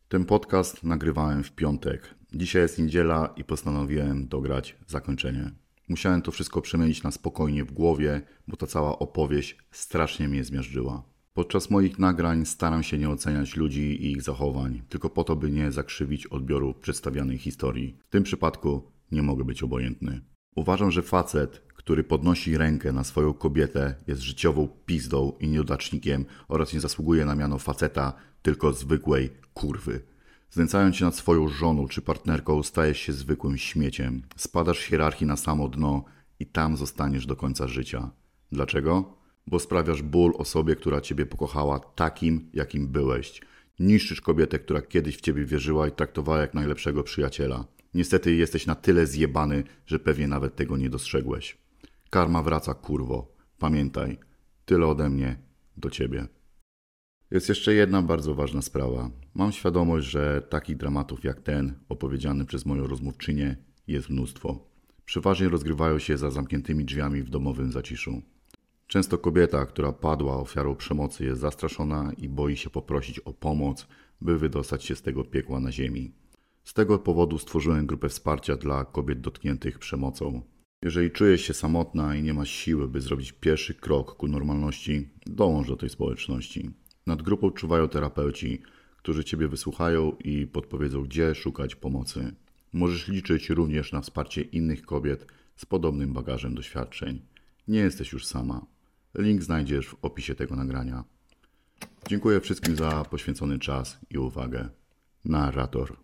Ten podcast nagrywałem w piątek. Dzisiaj jest niedziela i postanowiłem dograć zakończenie. Musiałem to wszystko przemyśleć na spokojnie w głowie, bo ta cała opowieść strasznie mnie zmiażdżyła. Podczas moich nagrań staram się nie oceniać ludzi i ich zachowań, tylko po to, by nie zakrzywić odbioru przedstawianej historii. W tym przypadku nie mogę być obojętny. Uważam, że facet, który podnosi rękę na swoją kobietę, jest życiową pizdą i nieudacznikiem oraz nie zasługuje na miano faceta, tylko zwykłej kurwy. Znęcając się nad swoją żoną czy partnerką, stajesz się zwykłym śmieciem. Spadasz w hierarchii na samo dno i tam zostaniesz do końca życia. Dlaczego? Bo sprawiasz ból osobie, która ciebie pokochała takim, jakim byłeś. Niszczysz kobietę, która kiedyś w ciebie wierzyła i traktowała jak najlepszego przyjaciela. Niestety jesteś na tyle zjebany, że pewnie nawet tego nie dostrzegłeś. Karma wraca, kurwo. Pamiętaj, tyle ode mnie do ciebie. Jest jeszcze jedna bardzo ważna sprawa. Mam świadomość, że takich dramatów jak ten, opowiedziany przez moją rozmówczynię, jest mnóstwo. Przeważnie rozgrywają się za zamkniętymi drzwiami w domowym zaciszu. Często kobieta, która padła ofiarą przemocy, jest zastraszona i boi się poprosić o pomoc, by wydostać się z tego piekła na ziemi. Z tego powodu stworzyłem grupę wsparcia dla kobiet dotkniętych przemocą. Jeżeli czujesz się samotna i nie masz siły, by zrobić pierwszy krok ku normalności, dołącz do tej społeczności. Nad grupą czuwają terapeuci, którzy Ciebie wysłuchają i podpowiedzą, gdzie szukać pomocy. Możesz liczyć również na wsparcie innych kobiet z podobnym bagażem doświadczeń. Nie jesteś już sama. Link znajdziesz w opisie tego nagrania. Dziękuję wszystkim za poświęcony czas i uwagę. Narrator.